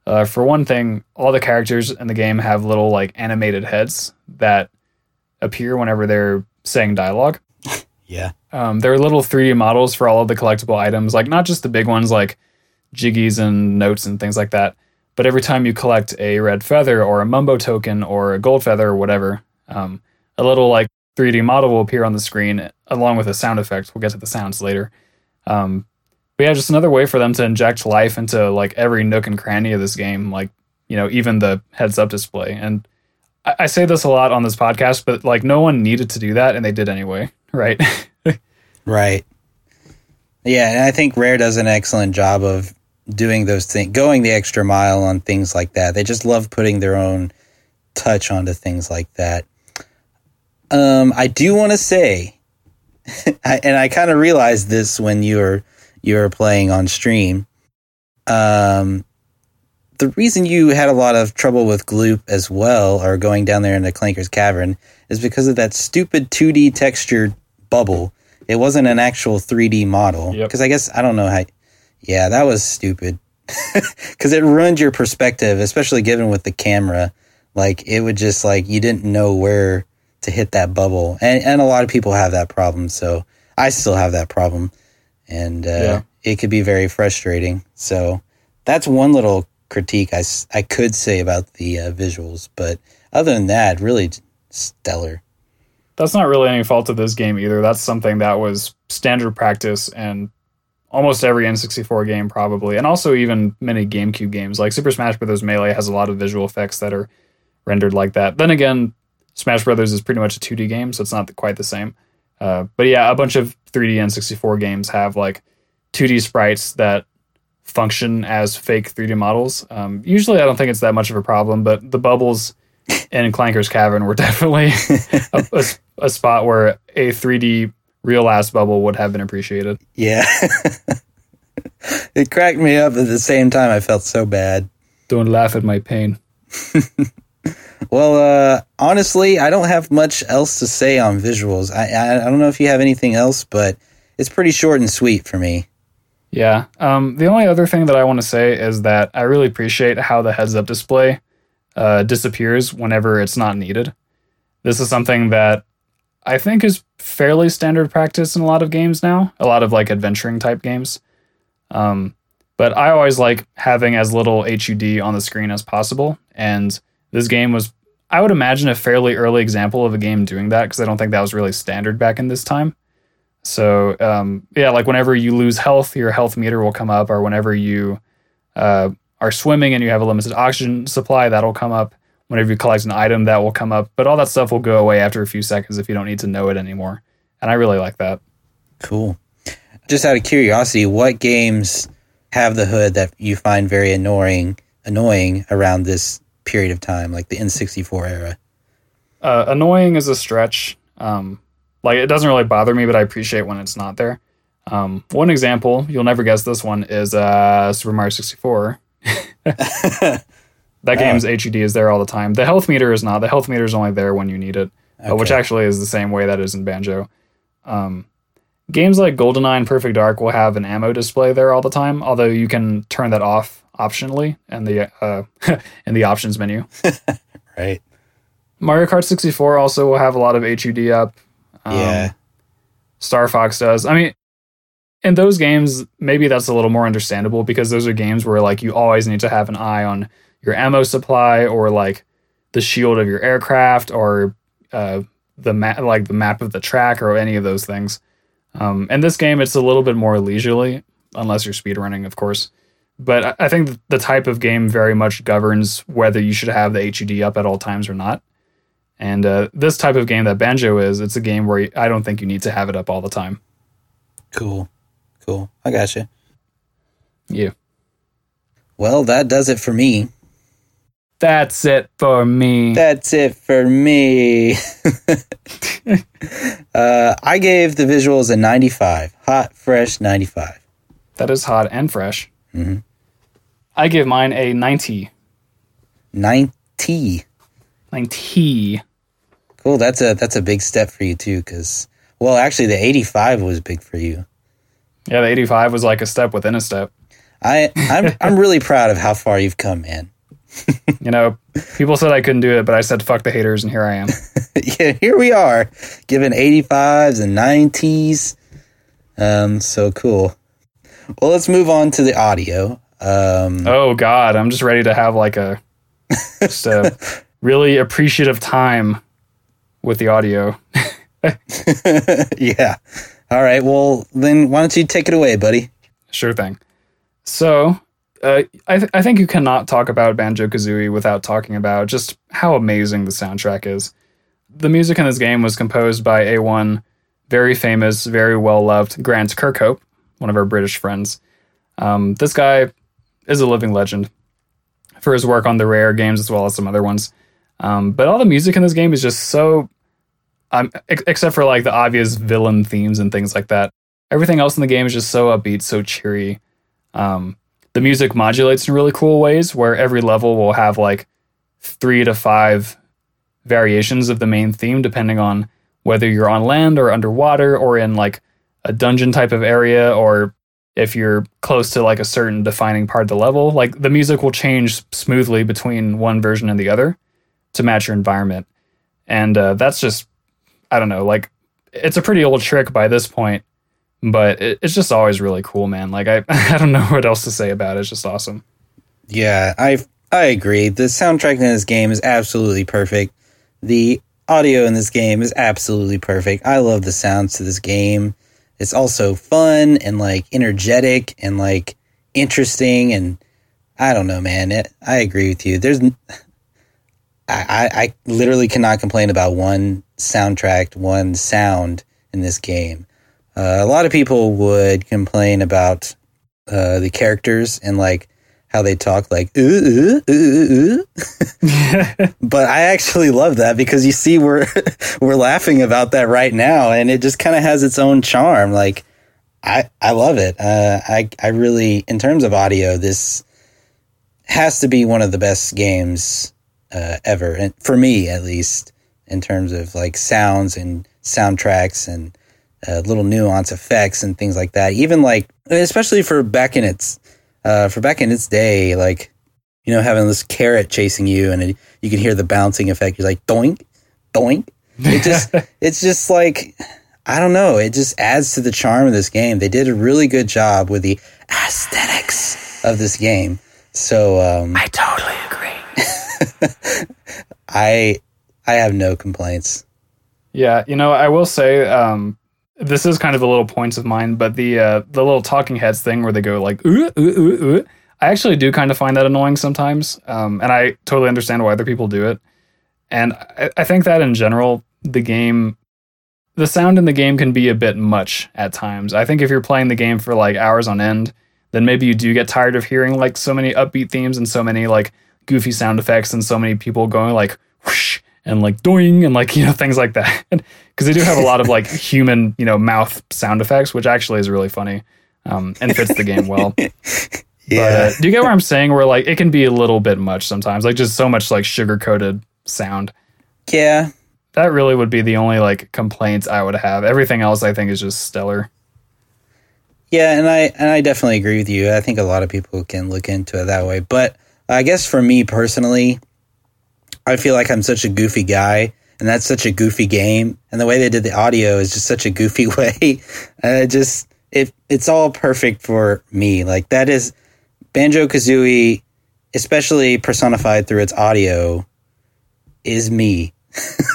Uh, for one thing, all the characters in the game have little like animated heads that appear whenever they're saying dialogue. Yeah. Um, there are little 3D models for all of the collectible items, like not just the big ones like jiggies and notes and things like that, but every time you collect a red feather or a mumbo token or a gold feather or whatever, um, a little like 3D model will appear on the screen along with a sound effect. We'll get to the sounds later. Um, but yeah, just another way for them to inject life into like every nook and cranny of this game, like you know, even the heads up display. And I, I say this a lot on this podcast, but like no one needed to do that, and they did anyway, right? Right. Yeah, and I think Rare does an excellent job of doing those things, going the extra mile on things like that. They just love putting their own touch onto things like that. Um, I do want to say, I, and I kind of realized this when you were you were playing on stream. Um, the reason you had a lot of trouble with Gloop as well, or going down there into Clanker's Cavern, is because of that stupid 2D textured bubble. It wasn't an actual 3D model. Yep. Because I guess I don't know how. Yeah, that was stupid. Because it ruined your perspective, especially given with the camera. Like it would just like you didn't know where to hit that bubble, and and a lot of people have that problem. So I still have that problem, and uh, Yeah. it could be very frustrating. So that's one little critique I, I could say about the uh, visuals, but other than that, really stellar. That's not really any fault of this game either. That's something that was standard practice and almost every N64 game probably, and also even many GameCube games. Like Super Smash Bros. Melee has a lot of visual effects that are rendered like that. Then again, Smash Brothers is pretty much a 2D game, so it's not quite the same. Uh, but yeah, a bunch of 3D N64 games have like 2D sprites that function as fake 3D models. Um, usually, I don't think it's that much of a problem, but the bubbles in Clanker's Cavern were definitely a, a, a spot where a 3D real ass bubble would have been appreciated. Yeah. it cracked me up at the same time. I felt so bad. Don't laugh at my pain. Well, uh, honestly, I don't have much else to say on visuals. I, I, I don't know if you have anything else, but it's pretty short and sweet for me. Yeah. Um, the only other thing that I want to say is that I really appreciate how the heads up display uh, disappears whenever it's not needed. This is something that I think is fairly standard practice in a lot of games now, a lot of like adventuring type games. Um, but I always like having as little HUD on the screen as possible. And this game was, I would imagine, a fairly early example of a game doing that because I don't think that was really standard back in this time. So, um, yeah, like whenever you lose health, your health meter will come up, or whenever you uh, are swimming and you have a limited oxygen supply, that'll come up whenever you collect an item, that will come up. But all that stuff will go away after a few seconds if you don't need to know it anymore. And I really like that. Cool. Just out of curiosity, what games have the HUD that you find very annoying annoying around this period of time, like the N64 era? Uh, annoying is a stretch. Um, like it doesn't really bother me, but I appreciate when it's not there. Um, one example, you'll never guess this one, is uh, Super Mario 64. That oh. game's HUD is there all the time. The health meter is not. The health meter is only there when you need it, okay. uh, which actually is the same way that is in Banjo. Um, games like GoldenEye and Perfect Dark will have an ammo display there all the time, although you can turn that off optionally in the uh, in the options menu. right. Mario Kart 64 also will have a lot of HUD up. Um, yeah. Star Fox does. I mean, in those games, maybe that's a little more understandable because those are games where like you always need to have an eye on your ammo supply or like the shield of your aircraft or uh, the map, like the map of the track or any of those things. Um, in this game, it's a little bit more leisurely, unless you're speedrunning, of course. But I think the type of game very much governs whether you should have the HUD up at all times or not. And uh, this type of game that Banjo is, it's a game where I don't think you need to have it up all the time. Cool. Cool. I got you. Yeah. Well, that does it for me. That's it for me. That's it for me. uh, I gave the visuals a 95. Hot, fresh 95. That is hot and fresh. Mm-hmm. I give mine a 90. 90. 90. Cool. That's a that's a big step for you too cuz well, actually the 85 was big for you. Yeah, the 85 was like a step within a step. I I'm I'm really proud of how far you've come, man. you know, people said I couldn't do it, but I said fuck the haters, and here I am. yeah, here we are, giving 85s and 90s. Um, so cool. Well, let's move on to the audio. Um, oh God, I'm just ready to have like a just a really appreciative time with the audio. yeah. All right. Well, then why don't you take it away, buddy? Sure thing. So, uh, I, th- I think you cannot talk about Banjo Kazooie without talking about just how amazing the soundtrack is. The music in this game was composed by A1, very famous, very well loved Grant Kirkhope, one of our British friends. Um, this guy is a living legend for his work on the rare games as well as some other ones. Um, but all the music in this game is just so, um, ex- except for like the obvious villain themes and things like that. Everything else in the game is just so upbeat, so cheery. Um, the music modulates in really cool ways where every level will have like three to five variations of the main theme depending on whether you're on land or underwater or in like a dungeon type of area or if you're close to like a certain defining part of the level like the music will change smoothly between one version and the other to match your environment and uh, that's just i don't know like it's a pretty old trick by this point but it, it's just always really cool, man. Like I, I don't know what else to say about it. It's just awesome. Yeah, I I agree. The soundtrack in this game is absolutely perfect. The audio in this game is absolutely perfect. I love the sounds to this game. It's also fun and like energetic and like interesting and I don't know, man. It, I agree with you. There's I, I literally cannot complain about one soundtrack, one sound in this game. Uh, a lot of people would complain about uh, the characters and like how they talk, like ooh, ooh, ooh, but I actually love that because you see we're we're laughing about that right now, and it just kind of has its own charm. Like I I love it. Uh, I I really, in terms of audio, this has to be one of the best games uh, ever, and for me at least, in terms of like sounds and soundtracks and uh, little nuance effects and things like that. Even like, especially for back in its uh, for back in its day, like you know, having this carrot chasing you and it, you can hear the bouncing effect. You're like doink, doink. It just it's just like I don't know. It just adds to the charm of this game. They did a really good job with the aesthetics of this game. So um, I totally agree. I I have no complaints. Yeah, you know, I will say um, this is kind of a little points of mine, but the uh, the little talking heads thing where they go like ooh ooh ooh ooh, I actually do kind of find that annoying sometimes, um, and I totally understand why other people do it. And I, I think that in general, the game, the sound in the game can be a bit much at times. I think if you're playing the game for like hours on end, then maybe you do get tired of hearing like so many upbeat themes and so many like goofy sound effects and so many people going like whoosh and like doing and like you know things like that. Because they do have a lot of like human you know mouth sound effects which actually is really funny um, and fits the game well. Yeah but, uh, do you get what i'm saying? Where like it can be a little bit much sometimes like just so much like sugar coated sound. Yeah. That really would be the only like complaints i would have. Everything else i think is just stellar. Yeah and i and i definitely agree with you. I think a lot of people can look into it that way. But I guess for me personally, I feel like I'm such a goofy guy, and that's such a goofy game, and the way they did the audio is just such a goofy way. it just it it's all perfect for me. Like that is Banjo Kazooie, especially personified through its audio, is me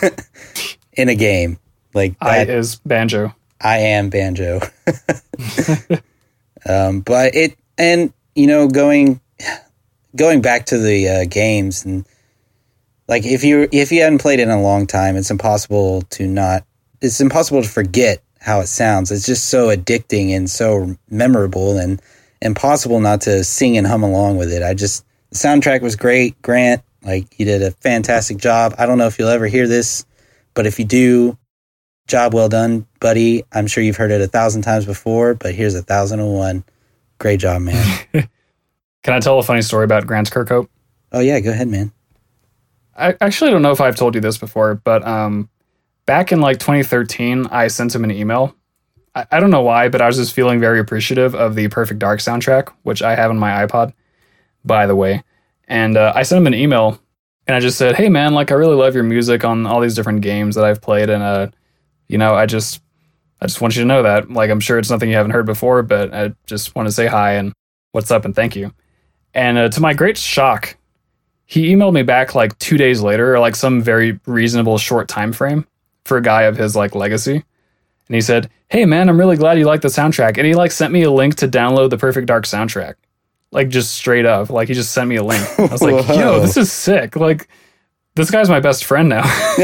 in a game. Like i is banjo I am Banjo. um, but it and you know going going back to the uh, games and like if you if you hadn't played it in a long time, it's impossible to not. It's impossible to forget how it sounds. It's just so addicting and so memorable and impossible not to sing and hum along with it. I just the soundtrack was great. Grant, like you did a fantastic job. I don't know if you'll ever hear this, but if you do, job well done, buddy. I'm sure you've heard it a thousand times before, but here's a thousand and one. Great job, man. can i tell a funny story about grant kirkhope oh yeah, go ahead, man. I actually don't know if I've told you this before, but um, back in like 2013, I sent him an email. I, I don't know why, but I was just feeling very appreciative of the Perfect Dark soundtrack, which I have on my iPod, by the way. And uh, I sent him an email, and I just said, "Hey, man, like I really love your music on all these different games that I've played, and uh, you know, I just, I just want you to know that. Like, I'm sure it's nothing you haven't heard before, but I just want to say hi and what's up and thank you." And uh, to my great shock, he emailed me back like two days later, or like some very reasonable short time frame for a guy of his like legacy. And he said, Hey man, I'm really glad you like the soundtrack. And he like sent me a link to download the Perfect Dark soundtrack. Like just straight up. Like he just sent me a link. I was like, yo, this is sick. Like this guy's my best friend now.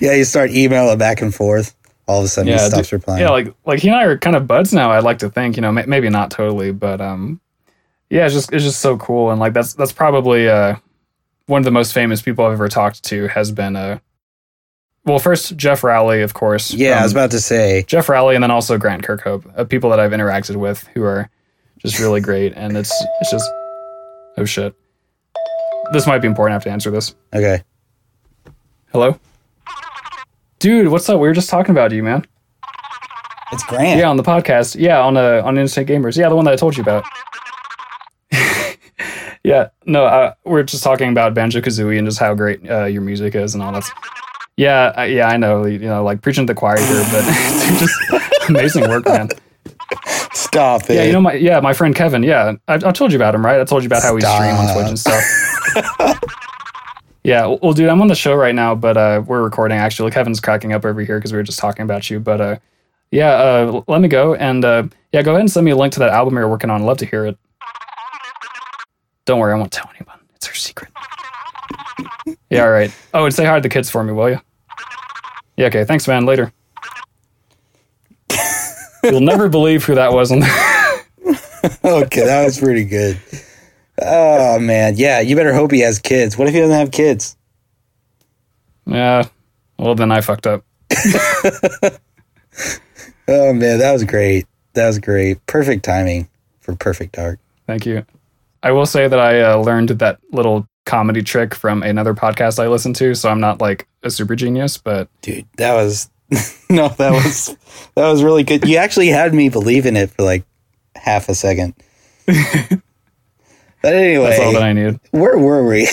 yeah, you start emailing back and forth. All of a sudden, he Yeah, stops replying. yeah, like like he and I are kind of buds now. I'd like to think, you know, may- maybe not totally, but um, yeah, it's just it's just so cool, and like that's that's probably uh one of the most famous people I've ever talked to has been uh, well, first Jeff Rowley, of course. yeah, I was about to say. Jeff Rowley, and then also Grant Kirkhope, uh, people that I've interacted with who are just really great, and it's it's just oh shit. This might be important. I have to answer this. Okay. Hello, dude. What's up? We were just talking about you, man. It's Grant. Yeah, on the podcast. Yeah, on uh, on Instant Gamers. Yeah, the one that I told you about. Yeah, no, uh, we're just talking about Banjo Kazooie and just how great uh, your music is and all that. Yeah, uh, yeah, I know. You know, like preaching to the choir here, but just amazing work, man. Stop it. Yeah, you know my yeah my friend Kevin. Yeah, I, I told you about him, right? I told you about how we stream on Twitch and stuff. yeah, well, well, dude, I'm on the show right now, but uh, we're recording. Actually, Kevin's cracking up over here because we were just talking about you. But uh, yeah, uh, let me go and uh, yeah, go ahead and send me a link to that album you're working on. I'd love to hear it. Don't worry, I won't tell anyone. It's our secret. yeah, all right. Oh, and say hi to the kids for me, will you? Yeah, okay. Thanks, man. Later. You'll never believe who that was. On okay, that was pretty good. Oh man, yeah. You better hope he has kids. What if he doesn't have kids? Yeah. Well, then I fucked up. oh man, that was great. That was great. Perfect timing for Perfect Dark. Thank you. I will say that I uh, learned that little comedy trick from another podcast I listen to, so I'm not like a super genius, but dude, that was no, that was that was really good. You actually had me believe in it for like half a second. But anyway, that's all that I need. Where were we?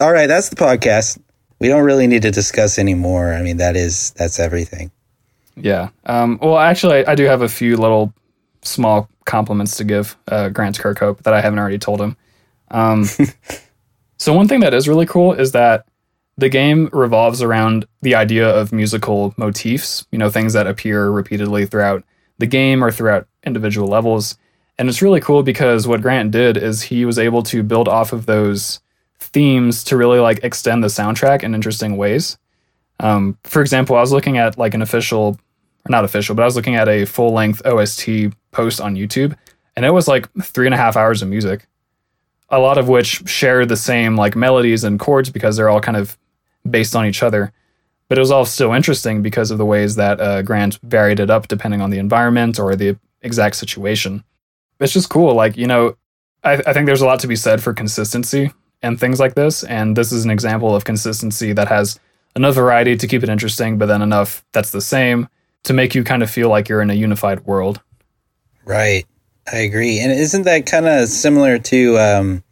all right, that's the podcast. We don't really need to discuss anymore. I mean, that is that's everything. Yeah. Um, well, actually, I, I, do have a few little small compliments to give uh, Grant Kirkhope that I haven't already told him. Um, so one thing that is really cool is that the game revolves around the idea of musical motifs. You know, things that appear repeatedly throughout the game or throughout individual levels. And it's really cool because what Grant did is he was able to build off of those themes to really like extend the soundtrack in interesting ways. Um, for example, I was looking at like an official, not official, but I was looking at a full length OST post on YouTube, and it was like three and a half hours of music, a lot of which share the same like melodies and chords because they're all kind of based on each other. But it was all still interesting because of the ways that uh, Grant varied it up depending on the environment or the exact situation it's just cool. Like, you know, I, I think there's a lot to be said for consistency and things like this. And this is an example of consistency that has enough variety to keep it interesting, but then enough that's the same to make you kind of feel like you're in a unified world. Right. I agree. And isn't that kind of similar to um,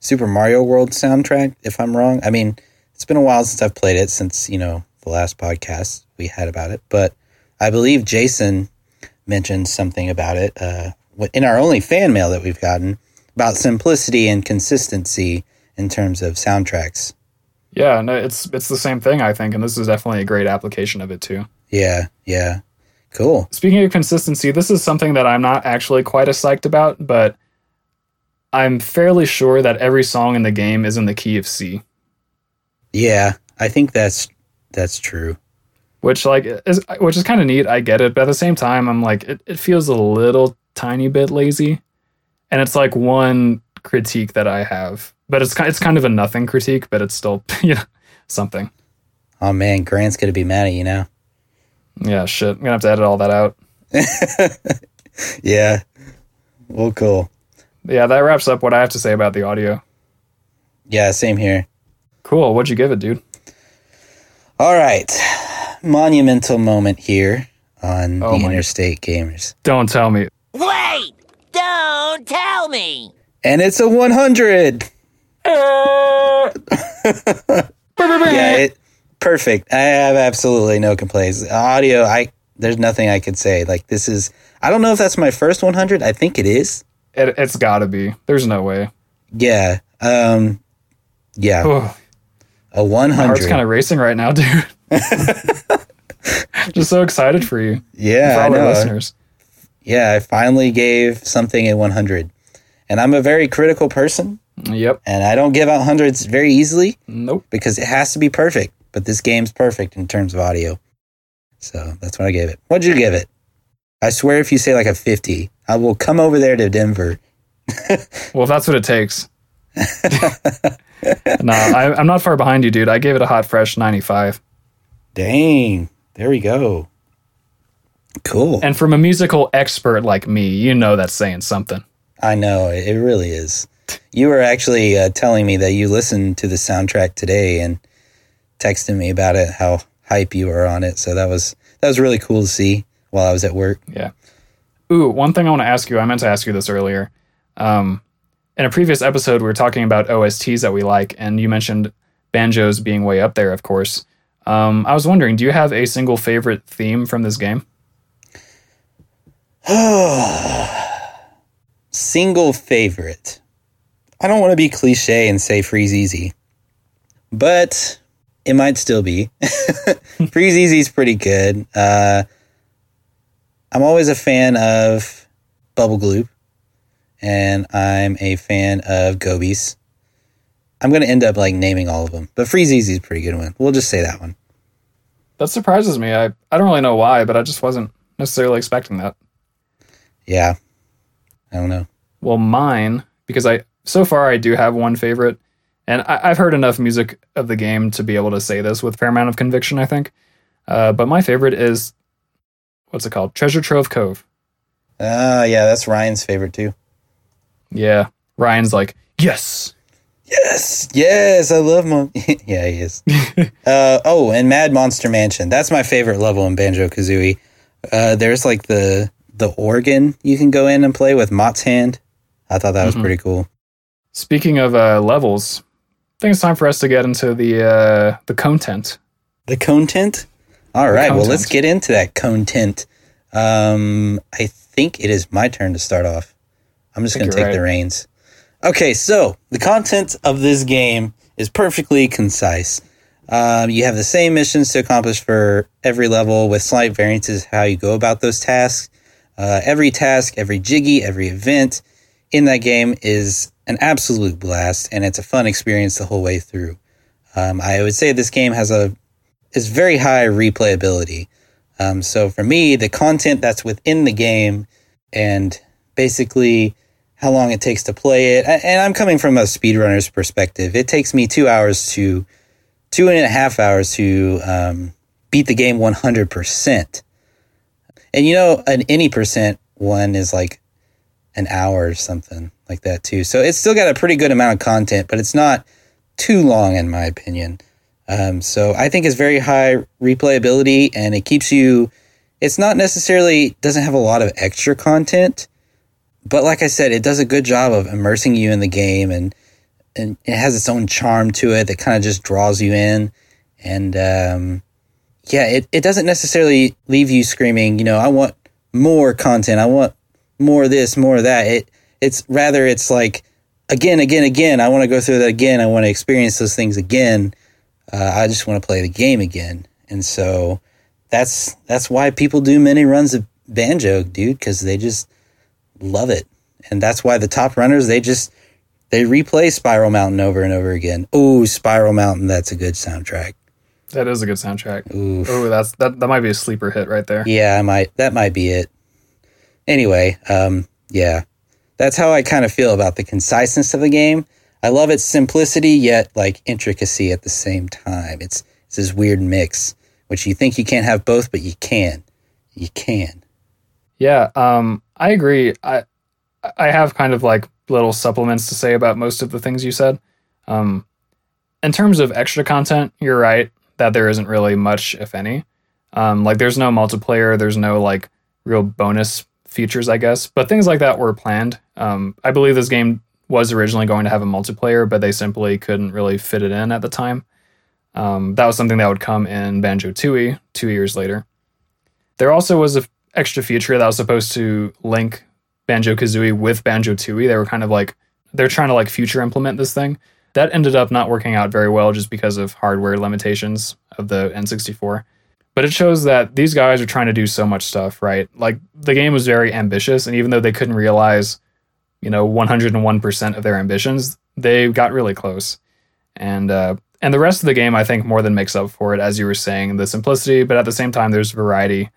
Super Mario World soundtrack, if I'm wrong? I mean, it's been a while since I've played it, since, you know, the last podcast we had about it. But I believe Jason mentioned something about it uh, in our only fan mail that we've gotten about simplicity and consistency in terms of soundtracks. Yeah, no, it's it's the same thing I think, and this is definitely a great application of it too. Yeah, yeah, cool. Speaking of consistency, this is something that I'm not actually quite as psyched about, but I'm fairly sure that every song in the game is in the key of C. Yeah, I think that's that's true. Which like is which is kind of neat. I get it, but at the same time, I'm like it, it feels a little tiny bit lazy. And it's like one critique that I have, but it's it's kind of a nothing critique, but it's still you know something. Oh man, Grant's gonna be mad at you now. Yeah, shit. I'm gonna have to edit all that out. yeah. Well, cool. Yeah, that wraps up what I have to say about the audio. Yeah, same here. Cool. What'd you give it, dude? All right. Monumental moment here on oh the Interstate Gamers. Don't tell me. Wait! Don't tell me! And it's a 100! yeah, it, perfect. I have absolutely no complaints. Audio, I there's nothing I could say. Like this is, I don't know if that's my first 100. I think it is. It, has got to be. There's no way. Yeah. Um. Yeah. A 100. My heart's kind of racing right now, dude. Just so excited for you. Yeah, for all I know. listeners yeah, I finally gave something a 100. And I'm a very critical person. Yep. And I don't give out hundreds very easily. Nope. Because it has to be perfect. But this game's perfect in terms of audio. So that's what I gave it. What'd you give it? I swear if you say like a 50, I will come over there to Denver. well, that's what it takes. no, I, am not far behind you, dude. I gave it a hot, fresh 95. Dang. There we go. Cool. And from a musical expert like me, you know that's saying something. I know it really is. You were actually uh, telling me that you listened to the soundtrack today and texted me about it, how hype you were on it. So that was that was really cool to see while I was at work. Yeah. Ooh, one thing I want to ask you. I meant to ask you this earlier. Um, in a previous episode, we were talking about OSTs that we like, and you mentioned banjos being way up there, of course. Um, I was wondering, do you have a single favorite theme from this game? Single favorite. I don't want to be cliche and say Freezeezy, but it might still be. Freezeezy is pretty good. Uh, I'm always a fan of Bubblegloop, and I'm a fan of Gobi's. I'm going to end up like naming all of them, but Freezeezy is a pretty good one. We'll just say that one. That surprises me. I, I don't really know why, but I just wasn't necessarily expecting that. Yeah. I don't know. Well, mine, because I so far I do have one favorite, and I, have heard enough music of the game to be able to say this with a fair amount of conviction, I think. Uh, but my favorite is what's it called? Treasure Trove Cove. Ah, uh, yeah, that's Ryan's favorite too. Yeah, Ryan's like, yes, yes, yes, I love Mon. yeah, he is. uh, oh, and Mad Monster Mansion. That's my favorite level in Banjo Kazooie. Uh, there's like the the organ you can go in and play with Motzand. I thought that was mm-hmm. pretty cool. Speaking of uh, levels, I think it's time for us to get into the uh, the content. The content. All right. Well, let's get into that content. Um, I think it is my turn to start off. I'm just going to take right. the reins. Okay, so the content of this game is perfectly concise. Um, you have the same missions to accomplish for every level with slight variances how you go about those tasks. Uh, every task, every jiggy, every event in that game is an absolute blast, and it's a fun experience the whole way through. Um, I would say this game has a is very high replayability. Um, so for me, the content that's within the game and basically how long it takes to play it, and I'm coming from a speedrunner's perspective. It takes me two hours to two and a half hours to um, beat the game 100 percent. And you know, an any percent one is like an hour or something like that too. So it's still got a pretty good amount of content, but it's not too long in my opinion. Um, so I think it's very high replayability and it keeps you. It's not necessarily doesn't have a lot of extra content, but like I said, it does a good job of immersing you in the game and and it has its own charm to it that kind of just draws you in. And um, yeah, it, it doesn't necessarily leave you screaming, you know, I want more content. I want more of this, more of that. It it's rather it's like again, again, again. I want to go through that again. I want to experience those things again. Uh, I just want to play the game again, and so that's that's why people do many runs of banjo, dude, because they just love it, and that's why the top runners they just they replay Spiral Mountain over and over again. Oh, Spiral Mountain, that's a good soundtrack. That is a good soundtrack. Oh, that's that. That might be a sleeper hit right there. Yeah, I might. That might be it. Anyway, um, yeah, that's how I kind of feel about the conciseness of the game. I love its simplicity yet like intricacy at the same time. It's it's this weird mix, which you think you can't have both, but you can. You can. Yeah, um, I agree. I I have kind of like little supplements to say about most of the things you said. Um, in terms of extra content, you're right that there isn't really much, if any. Um, like there's no multiplayer, there's no like real bonus features, I guess. But things like that were planned. Um, I believe this game was originally going to have a multiplayer, but they simply couldn't really fit it in at the time. Um, that was something that would come in Banjo Tooie two years later. There also was an extra feature that was supposed to link Banjo Kazooie with Banjo Tooie. They were kind of like they're trying to like future implement this thing. That ended up not working out very well just because of hardware limitations of the N64. But it shows that these guys are trying to do so much stuff, right? Like the game was very ambitious, and even though they couldn't realize, you know, 101% of their ambitions, they got really close. And uh, and the rest of the game, I think, more than makes up for it, as you were saying, the simplicity. But at the same time, there's variety.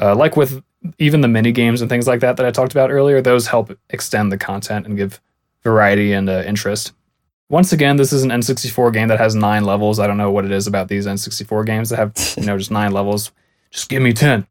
Uh, like with even the mini games and things like that that I talked about earlier, those help extend the content and give variety and uh, interest. Once again, this is an N64 game that has nine levels. I don't know what it is about these N64 games that have, you know, just nine levels. Just give me 10.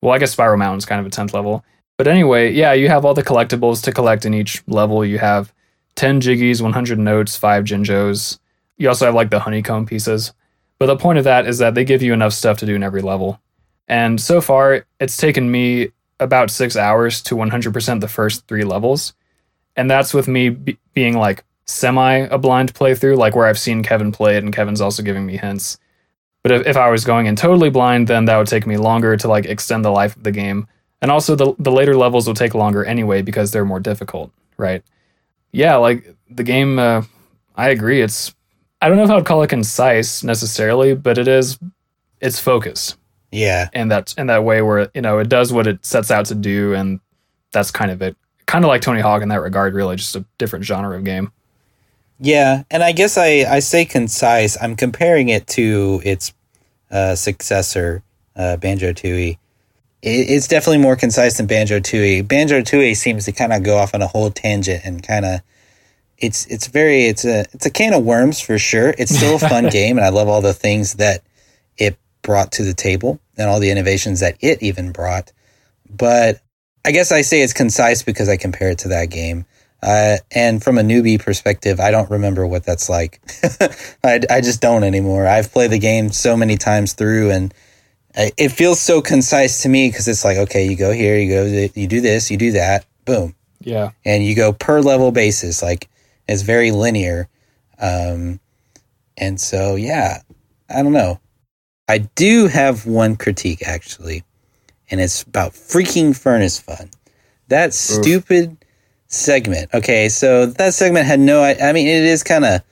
Well, I guess Spiral Mountain's kind of a 10th level. But anyway, yeah, you have all the collectibles to collect in each level. You have 10 jiggies, 100 notes, 5 jinjos. You also have like the honeycomb pieces. But the point of that is that they give you enough stuff to do in every level. And so far, it's taken me about six hours to 100% the first three levels. And that's with me be- being like semi a blind playthrough, like where I've seen Kevin play it and Kevin's also giving me hints. But if, if I was going in totally blind, then that would take me longer to like extend the life of the game and also the the later levels will take longer anyway because they're more difficult, right? Yeah, like the game. Uh, I agree. It's I don't know if I would call it concise necessarily, but it is. It's focused Yeah. And that in that way where you know it does what it sets out to do, and that's kind of it. Kind of like Tony Hawk in that regard, really, just a different genre of game. Yeah, and I guess I, I say concise. I'm comparing it to its uh, successor, uh, Banjo Tooie. It, it's definitely more concise than Banjo Tooie. Banjo Tooie seems to kind of go off on a whole tangent and kind of it's it's very it's a it's a can of worms for sure. It's still a fun game, and I love all the things that it brought to the table and all the innovations that it even brought. But I guess I say it's concise because I compare it to that game. Uh, and from a newbie perspective, I don't remember what that's like. I, I just don't anymore. I've played the game so many times through, and it feels so concise to me because it's like, okay, you go here, you go, you do this, you do that, boom, Yeah, and you go per level basis. Like it's very linear. Um, and so, yeah, I don't know. I do have one critique actually, and it's about freaking furnace fun. That stupid segment. Okay, so that segment had no. I, I mean, it is kind of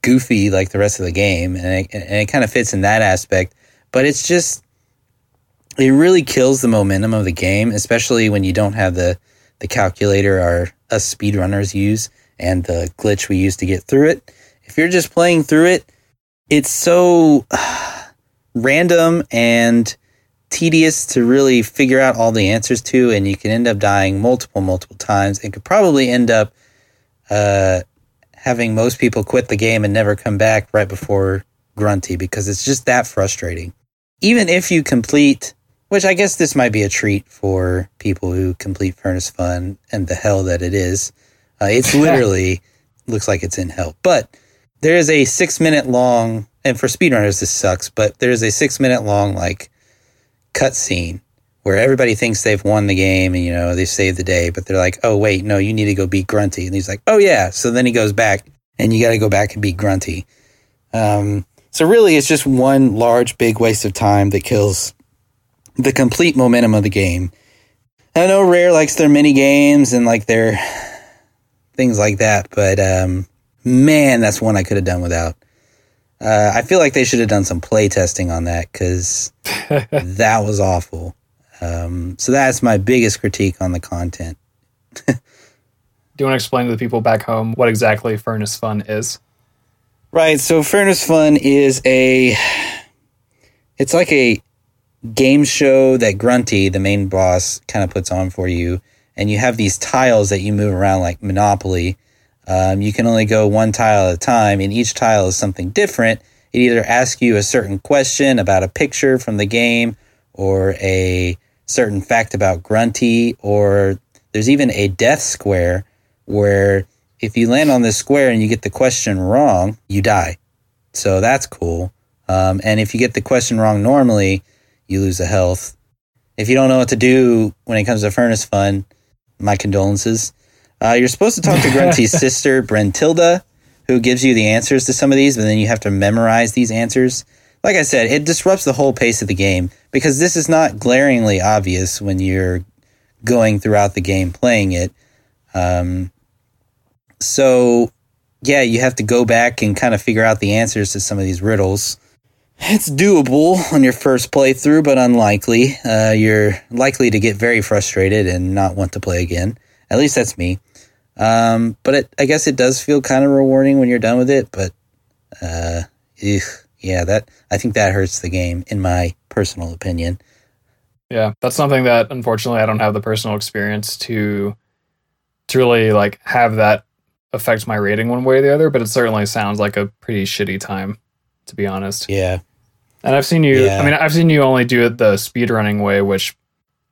goofy like the rest of the game, and it, and it kind of fits in that aspect. But it's just it really kills the momentum of the game, especially when you don't have the the calculator our us speedrunners use and the glitch we use to get through it. If you're just playing through it, it's so random and tedious to really figure out all the answers to, and you can end up dying multiple, multiple times, and could probably end up uh, having most people quit the game and never come back right before Grunty because it's just that frustrating. Even if you complete, which I guess this might be a treat for people who complete Furnace Fun and the hell that it is. Uh, it's literally looks like it's in hell, but there is a six minute long, and for speedrunners this sucks, but there is a six minute long like cutscene where everybody thinks they've won the game and you know they saved the day, but they're like, oh wait, no, you need to go beat Grunty, and he's like, oh yeah. So then he goes back, and you got to go back and beat Grunty. Um, so really, it's just one large, big waste of time that kills the complete momentum of the game. I know Rare likes their mini games and like their things like that, but um, man, that's one I could have done without. Uh, I feel like they should have done some play testing on that because that was awful. Um, so that's my biggest critique on the content. Do you want to explain to the people back home what exactly Furnace Fun is? Right. So Furnace Fun is a. It's like a game show that Grunty, the main boss, kind of puts on for you, and you have these tiles that you move around like Monopoly. Um, you can only go one tile at a time, and each tile is something different. It either asks you a certain question about a picture from the game, or a certain fact about Grunty, or there's even a death square where if you land on this square and you get the question wrong, you die. So that's cool. Um, and if you get the question wrong normally, you lose a health. If you don't know what to do when it comes to Furnace Fun, my condolences. Uh, you're supposed to talk to Grunty's sister, Brentilda, who gives you the answers to some of these, but then you have to memorize these answers. Like I said, it disrupts the whole pace of the game because this is not glaringly obvious when you're going throughout the game playing it. Um, so, yeah, you have to go back and kind of figure out the answers to some of these riddles. It's doable on your first playthrough, but unlikely. Uh, you're likely to get very frustrated and not want to play again. At least that's me. Um, but it, I guess it does feel kind of rewarding when you're done with it. But uh, eugh, yeah, that I think that hurts the game, in my personal opinion. Yeah, that's something that unfortunately I don't have the personal experience to to really like have that affect my rating one way or the other, but it certainly sounds like a pretty shitty time, to be honest. Yeah, And I've seen you Yeah. I mean I've seen you only do it the speed running way, which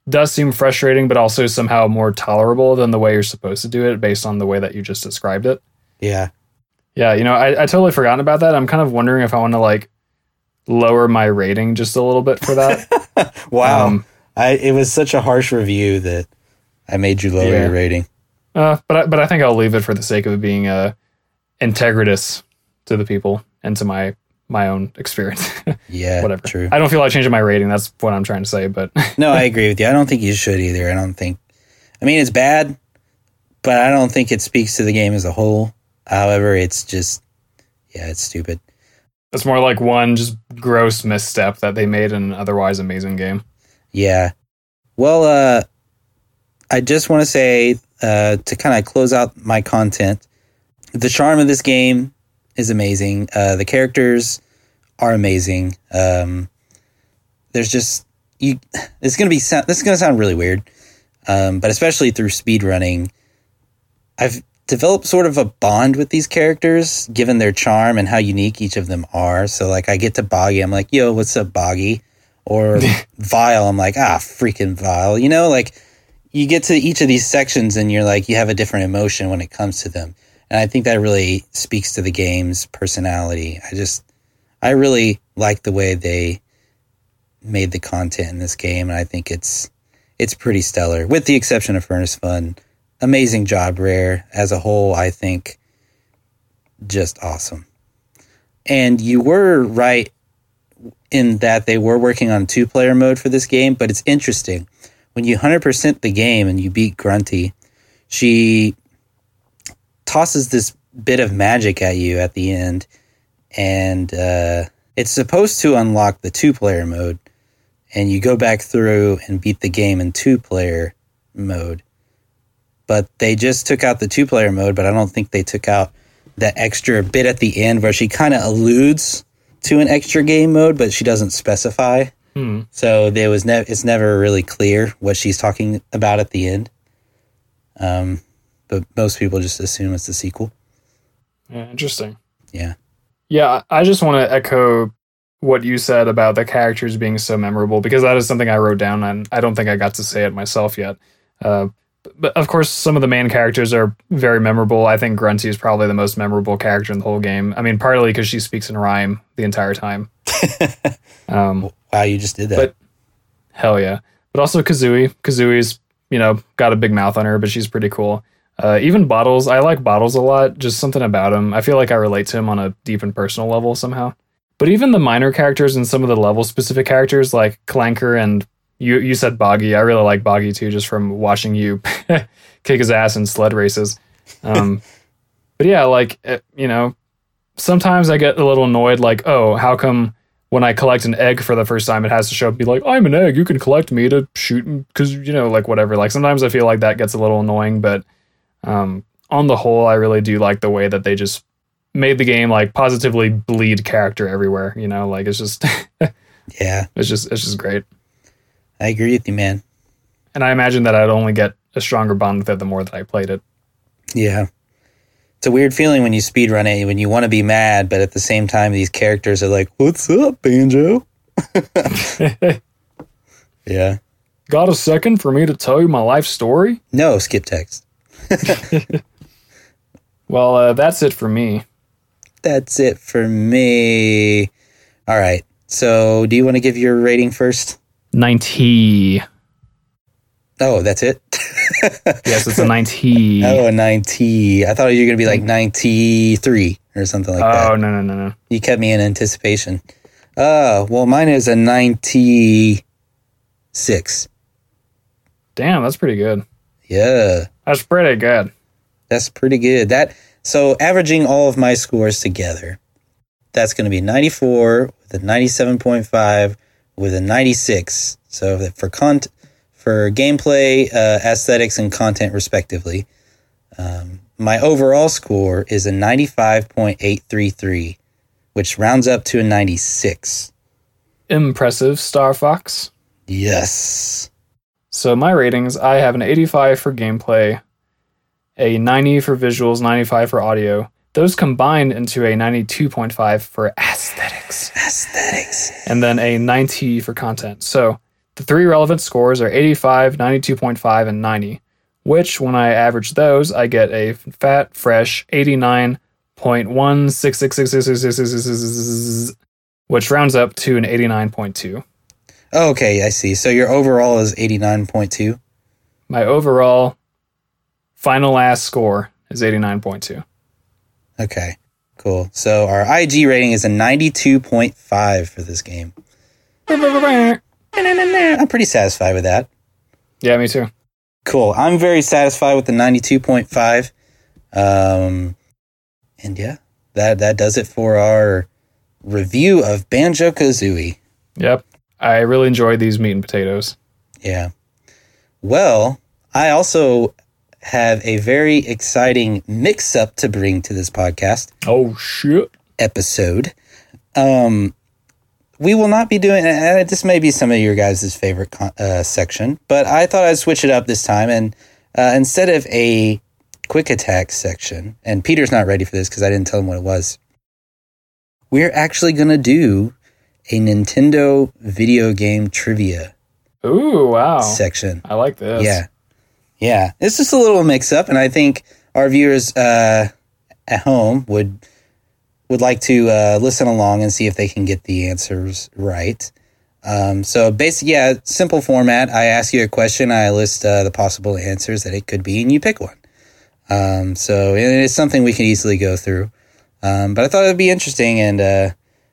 does seem frustrating, but also somehow more tolerable than the way you're supposed to do it based on the way that you just described it. yeah. Yeah, you know, I, I totally forgotten about that. I'm kind of wondering if I want to like lower my rating just a little bit for that. Wow, Um, I it was such a harsh review that I made you lower Yeah. your rating. Uh, but I, but I think I'll leave it for the sake of being uh, integritous to the people and to my my own experience. Yeah, Whatever. True. I don't feel like changing my rating. That's what I'm trying to say. But no, I agree with you. I don't think you should either. I don't think. I mean, it's bad, but I don't think it speaks to the game as a whole. However, it's just, yeah, it's stupid. it's more like one just gross misstep that they made in an otherwise amazing game. Yeah. Well, uh, I just want to say uh, to kind of close out my content, the charm of this game is amazing. Uh, the characters are amazing. Um, there's just you. It's gonna be. This is gonna sound really weird, um, but especially through speed running, I've developed sort of a bond with these characters, given their charm and how unique each of them are. So, like, I get to Boggy, I'm like, "Yo, what's up, Boggy?" Or Vile, I'm like, "Ah, freaking Vile," you know, like you get to each of these sections and you're like you have a different emotion when it comes to them and i think that really speaks to the game's personality. I just i really like the way they made the content in this game and i think it's it's pretty stellar. With the exception of furnace fun amazing job rare as a whole i think just awesome. And you were right in that they were working on two player mode for this game but it's interesting. When you 100% the game and you beat Grunty, she tosses this bit of magic at you at the end. And uh, it's supposed to unlock the two player mode. And you go back through and beat the game in two player mode. But they just took out the two player mode, but I don't think they took out that extra bit at the end where she kind of alludes to an extra game mode, but she doesn't specify. Hmm. So there was ne- it's never really clear what she's talking about at the end. Um, but most people just assume it's the sequel. Yeah, interesting. Yeah. Yeah, I just want to echo what you said about the characters being so memorable because that is something I wrote down and I don't think I got to say it myself yet. Uh, but of course, some of the main characters are very memorable. I think Grunty is probably the most memorable character in the whole game. I mean, partly because she speaks in rhyme the entire time. Um, Wow, you just did that. But- Hell yeah. But also Kazooie. Kazooie's, you know, got a big mouth on her, but she's pretty cool. Uh, even Bottles, I like Bottles a lot. Just something about him. I feel like I relate to him on a deep and personal level somehow. But even the minor characters and some of the level specific characters like Clanker and you you said Boggy. I really like Boggy too, just from watching you kick his ass in sled races. Um, but yeah, like eh, you know, sometimes I get a little annoyed. Like, oh, how come when I collect an egg for the first time, it has to show up be like, I'm an egg. You can collect me to shoot because you know, like whatever. Like sometimes I feel like that gets a little annoying, but um, on the whole, I really do like the way that they just made the game like positively bleed character everywhere. You know, like it's just yeah, it's just it's just great. I agree with you, man. And I imagine that I'd only get a stronger bond with it the more that I played it. Yeah. It's a weird feeling when you speedrun it, when you want to be mad, but at the same time, these characters are like, What's up, Banjo? Yeah. Got a second for me to tell you my life story? No, skip text. Well, uh, that's it for me. That's it for me. All right. So, do you want to give your rating first? 90. Oh, that's it? Yes, it's a 90. Oh, a 90. I thought you were going to be like 93 or something like that. Oh, no, no, no, no. You kept me in anticipation. Oh, well, mine is a 96. Damn, that's pretty good. Yeah, That's pretty good. that's pretty good. That So, averaging all of my scores together, that's going to be 94 with a 97.5 with a 96. So, that for con- for gameplay, uh, aesthetics, and content, respectively, um, my overall score is a 95.833, which rounds up to a 96. Impressive, Star Fox. Yes. So my ratings, I have an 85 for gameplay, a 90 for visuals, 95 for audio. Those combined into a 92.5 for aesthetics, Aesthetics. and then a 90 for content. So the three relevant scores are 85, 92.5, and 90, which when I average those, I get a fat, fresh 89.166666666, which rounds up to an 89.2. Okay, I see. So your overall is 89.2. My overall final last score is 89.2. Okay. Cool. So our IG rating is a 92.5 for this game. I'm pretty satisfied with that. Yeah, me too. Cool. I'm very satisfied with the 92.5. Um, and yeah, that that does it for our review of Banjo Kazooie. Yep. I really enjoyed these meat and potatoes. Yeah. Well, I also have a very exciting mix up to bring to this podcast Oh shit. episode. Um, we will not be doing, and this may be some of your guys' favorite uh, section, but I thought I'd switch it up this time. And uh, instead of a quick attack section, and Peter's not ready for this because I didn't tell him what it was, we're actually going to do a Nintendo video game trivia Ooh, wow. section. I like this. Yeah. Yeah. It's just a little mix up and I think our viewers uh, at home would would like to uh, listen along and see if they can get the answers right. Um, so basically, yeah, simple format. I ask you a question, I list uh, the possible answers that it could be, and you pick one. Um, so and it's something we can easily go through. Um, but I thought it'd be interesting, and uh,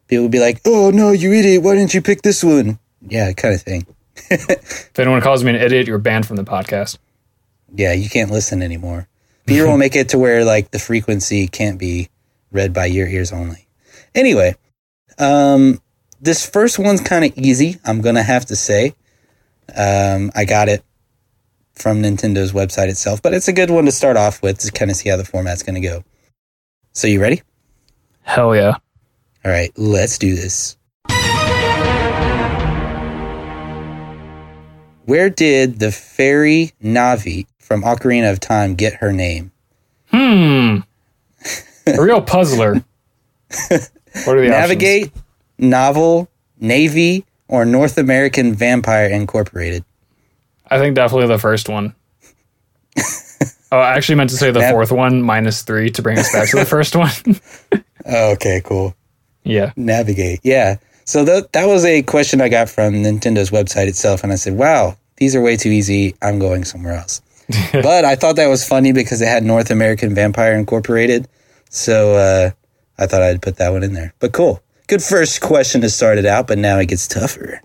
people would be like, "Oh no, you idiot! Why didn't you pick this one?" Yeah, kind of thing. If anyone calls me an idiot, you're banned from the podcast. Yeah, you can't listen anymore. Peter will make it to where like the frequency can't be read by your ears only. Anyway, um, this first one's kind of easy. I'm gonna have to say, um, I got it from Nintendo's website itself, but it's a good one to start off with to kind of see how the format's gonna go. So you ready? Hell yeah. All right, let's do this. Where did the fairy Navi from Ocarina of Time get her name? Hmm. A real puzzler. what are the Navigate, Novel, Navy, or North American Vampire Incorporated? I think definitely the first one. oh, I actually meant to say the Nav- fourth one minus three to bring us back to the first one. Oh, okay, cool. Yeah. Navigate, yeah. So that that was a question I got from Nintendo's website itself, and I said, "Wow, these are way too easy. I'm going somewhere else." but I thought that was funny because it had North American Vampire Incorporated, so uh, I thought I'd put that one in there. But cool, good first question to start it out. But now it gets tougher.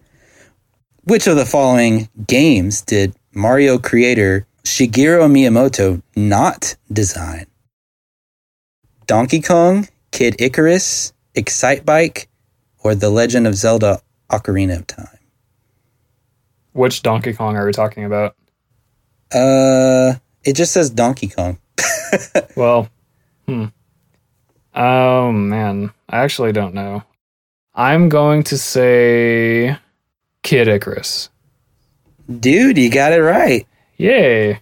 Which of the following games did Mario creator Shigeru Miyamoto not design? Donkey Kong, Kid Icarus, Excite Bike, or The Legend of Zelda Ocarina of Time? Which Donkey Kong are we talking about? Uh, it just says Donkey Kong. Well, hmm. Oh man, I actually don't know. I'm going to say Kid Icarus. Dude, you got it right. Yay.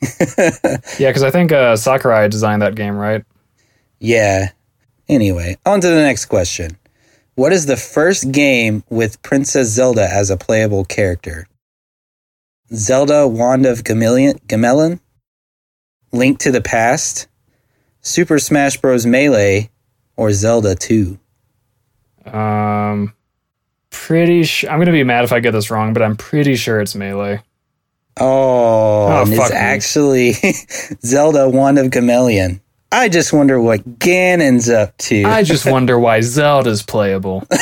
yeah, because I think uh, Sakurai designed that game, right? Yeah. Anyway, on to the next question. What is the first game with Princess Zelda as a playable character? Zelda Wand of Gamelon, Gamelon? Link to the Past? Super Smash Bros. Melee? Or Zelda 2? Um, pretty sure I'm gonna be mad if I get this wrong, but I'm pretty sure it's Melee. Oh, Oh, it's me. actually Zelda Wand of Gameleon. I just wonder what Ganon's up to. I just wonder why Zelda's playable.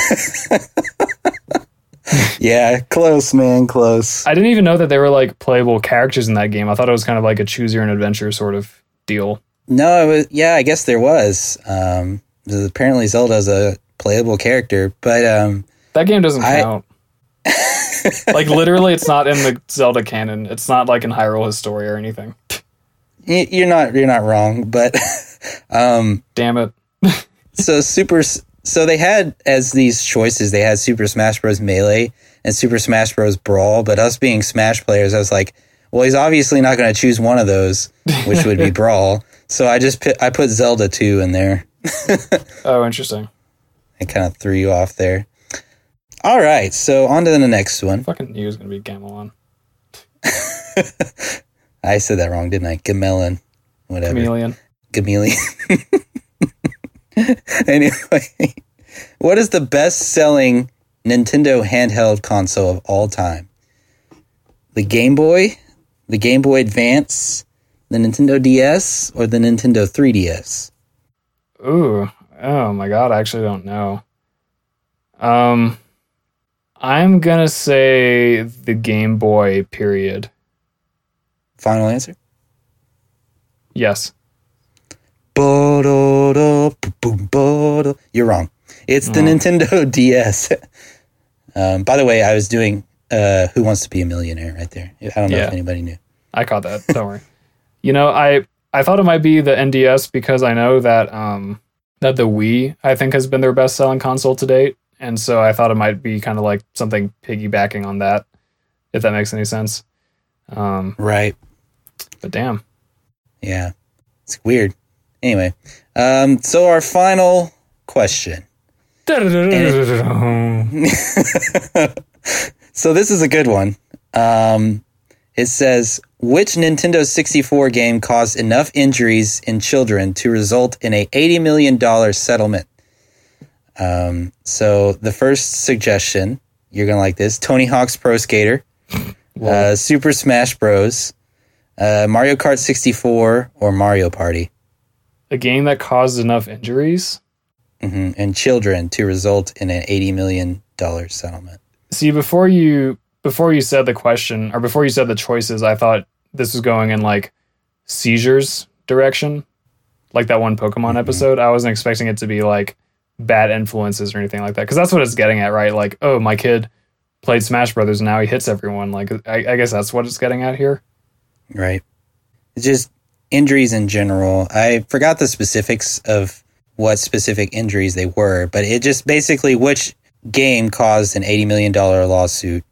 yeah, close, man, close. I didn't even know that there were like playable characters in that game. I thought it was kind of like a choose your own adventure sort of deal. No, it was, yeah, I guess there was. Um, apparently Zelda's a playable character, but um, That game doesn't I- count. like literally, it's not in the Zelda canon. It's not like in Hyrule Historia or anything. You're not you're not wrong. But um, Damn it. so super so they had as these choices they had super smash bros melee and super smash bros brawl but us being smash players i was like well he's obviously not going to choose one of those which would be brawl so i just put, i put zelda 2 in there Oh, interesting. i kind of threw you off there all right so on to the next one Fucking knew it was gonna be Gamelon. I said that wrong didn't i gamelon whatever Chameleon. chameleon anyway what is the best selling nintendo handheld console of all time the game boy the game boy advance the nintendo ds or the nintendo 3ds Ooh. Oh my god, I actually don't know. Um, I'm gonna say the Game Boy period. Final answer. Yes. Bo-do-do, boom, bo-do. You're wrong. It's the Oh. Nintendo DS. um, by the way, I was doing uh, Who Wants to Be a Millionaire right there. I don't know Yeah. if anybody knew. I caught that. Don't worry. You know, I I thought it might be the NDS because I know that um that the Wii I think has been their best selling console to date, and so I thought it might be kind of like something piggybacking on that, if that makes any sense. Um, Right. But damn, Yeah. It's weird. Anyway, um, so our final question. so this is a good one. Um, it says, which Nintendo 64 game caused enough injuries in children to result in a $80 million settlement? Um, so the first suggestion, you're going to like this Tony Hawk's Pro Skater, uh, Super Smash Bros., uh, Mario Kart 64, or Mario Party. a game that caused enough injuries. hmm And children to result in an $80 million settlement. See, before you before you said the question or before you said the choices, I thought this was going in like seizures direction, like that one Pokemon episode. I wasn't expecting it to be like bad influences or anything like that because that's what it's getting at, right? Like, oh, my kid played Smash Brothers and now he hits everyone. Like, I, I guess that's what it's getting at here. Right. It's just injuries in general. I forgot the specifics of what specific injuries they were, but it just basically which game caused an $80 million lawsuit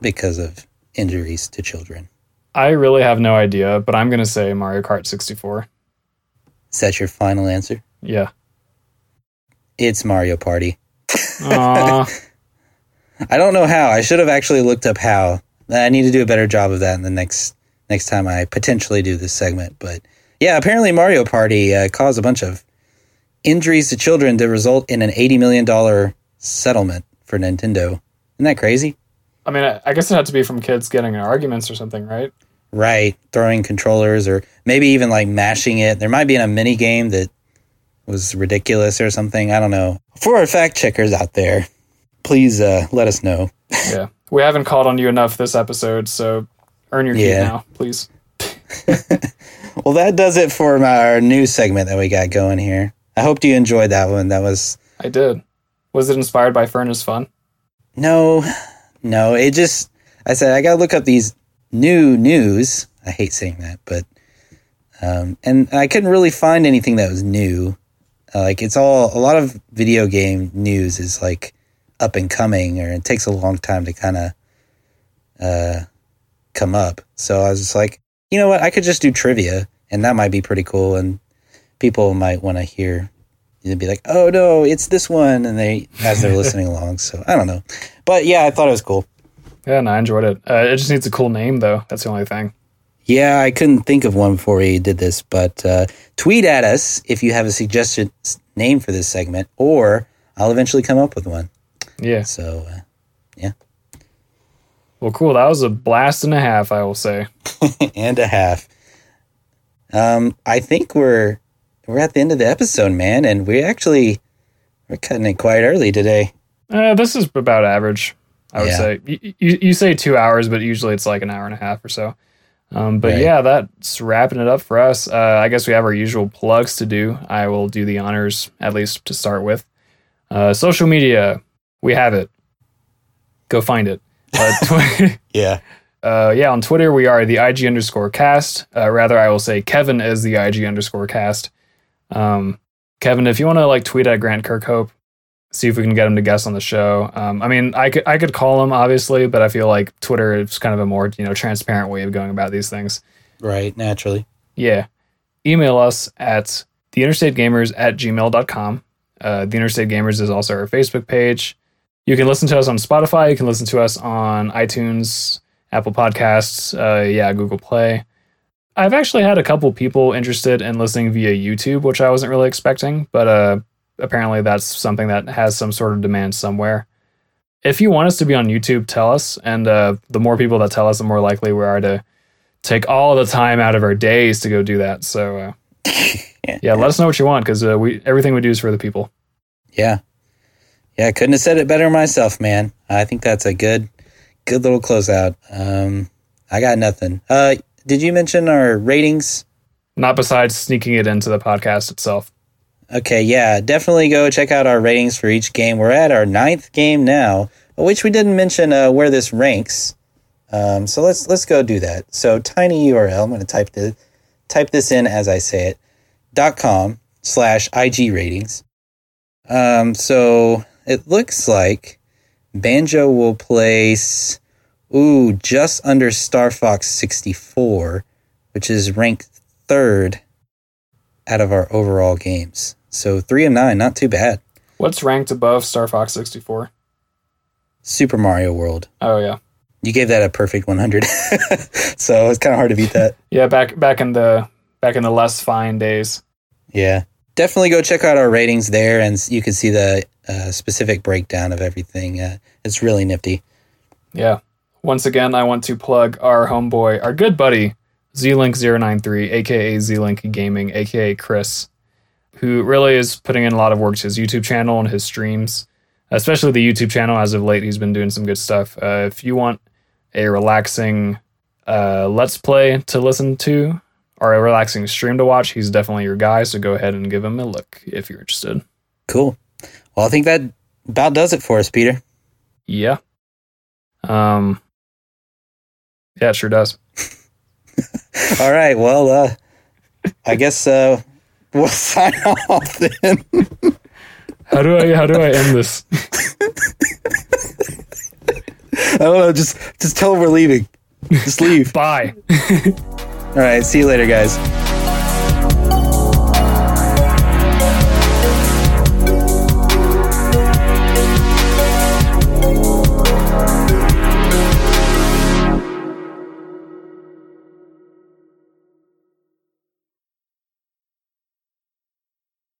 because of injuries to children. I really have no idea, but I'm gonna say Mario Kart 64. Is that your final answer? Yeah. It's Mario Party. I don't know how. I should have actually looked up how. I need to do a better job of that in the next next time I potentially do this segment. But yeah, apparently Mario Party uh, caused a bunch of injuries to children to result in an eighty million dollar settlement for Nintendo. Isn't that crazy? I mean, I, I guess it had to be from kids getting in arguments or something, right? Right, throwing controllers or maybe even like mashing it. There might be in a mini game that was ridiculous or something. I don't know. For our fact checkers out there, please uh, let us know. Yeah. We haven't called on you enough this episode, so earn your keep now, please. Well, that does it for my, our news segment that we got going here. I hope you enjoyed that one. That was I did. Was it inspired by Furnace Fun? no, no. It just I said I gotta look up these new news. I hate saying that, but um, and I couldn't really find anything that was new. Uh, like it's all a lot of video game news is like up and coming, or it takes a long time to kind of uh, come up. So I was just like, you know what? I could just do trivia, and that might be pretty cool, and people might want to hear. They'd be like, "Oh no, it's this one," and they as they're listening along. So I don't know, but yeah, I thought it was cool. Yeah, and I enjoyed it. Uh, it just needs a cool name, though. That's the only thing. Yeah, I couldn't think of one before we did this, but uh, tweet at us if you have a suggested name for this segment, or I'll eventually come up with one. Yeah. So, uh, Well, cool. That was a blast and a half, I will say. and a half. Um, I think we're we're at the end of the episode, man, and we actually we're cutting it quite early today. Uh, this is about average, I would Yeah. say. You, you, you say two hours, but usually it's like an hour and a half or so. Um, but Right. yeah, that's wrapping it up for us. Uh, I guess we have our usual plugs to do. I will do the honors, at least to start with. Uh, social media, we have it. Go find it. Uh, Yeah. uh, yeah, on Twitter we are the IG underscore cast. Uh, rather, I will say Kevin is the IG underscore cast. Um, Kevin, if you want to like tweet at Grant Kirkhope, see if we can get him to guest on the show. Um, I mean, I could I could call him obviously, but I feel like Twitter is kind of a more you know transparent way of going about these things. Right. Naturally. Yeah, email us at theinterstategamers at gmail.com. Uh, the Interstate Gamers is also our Facebook page. You can listen to us on Spotify. You can listen to us on iTunes, Apple Podcasts, uh, yeah, Google Play. I've actually had a couple people interested in listening via YouTube, which I wasn't really expecting, but uh, apparently that's something that has some sort of demand somewhere. If you want us to be on YouTube, tell us, and uh, the more people that tell us, the more likely we are to take all the time out of our days to go do that. So uh, Yeah. yeah, let us know what you want because uh, we everything we do is for the people. Yeah. Yeah, couldn't have said it better myself, man. I think that's a good good little closeout. Um I got nothing. Uh did you mention our ratings? Not besides sneaking it into the podcast itself. Okay, yeah, definitely go check out our ratings for each game. We're at our ninth game now, which we didn't mention uh, where this ranks. Um, so let's let's go do that. So tiny URL. I'm going to type the type this in as I say it. dot com slash IG ratings. Um, so it looks like Banjo will place ooh just under Star Fox 64, which is ranked third out of our overall games. So three and nine, not too bad. What's ranked above Star Fox 64? Super Mario World. Oh yeah. You gave that a perfect 100, so it's kind of hard to beat that. Yeah, back back in the back in the less fine days. Yeah, definitely go check out our ratings there, and you can see the uh, specific breakdown of everything. Uh, it's really nifty. Yeah. Once again, I want to plug our homeboy, our good buddy, ZLink093, aka ZLink Gaming, aka Chris, who really is putting in a lot of work to his YouTube channel and his streams, especially the YouTube channel. As of late, he's been doing some good stuff. Uh, if you want a relaxing uh, Let's Play to listen to or a relaxing stream to watch, he's definitely your guy. So go ahead and give him a look if you're interested. Cool. Well, I think that about does it for us, Peter. Yeah. Um. Yeah, it sure does. All right. Well, uh, I guess uh, we'll sign off then. How do I how do I end this? I don't know. Just just tell them we're leaving. Just leave. Bye. All right. See you later, guys.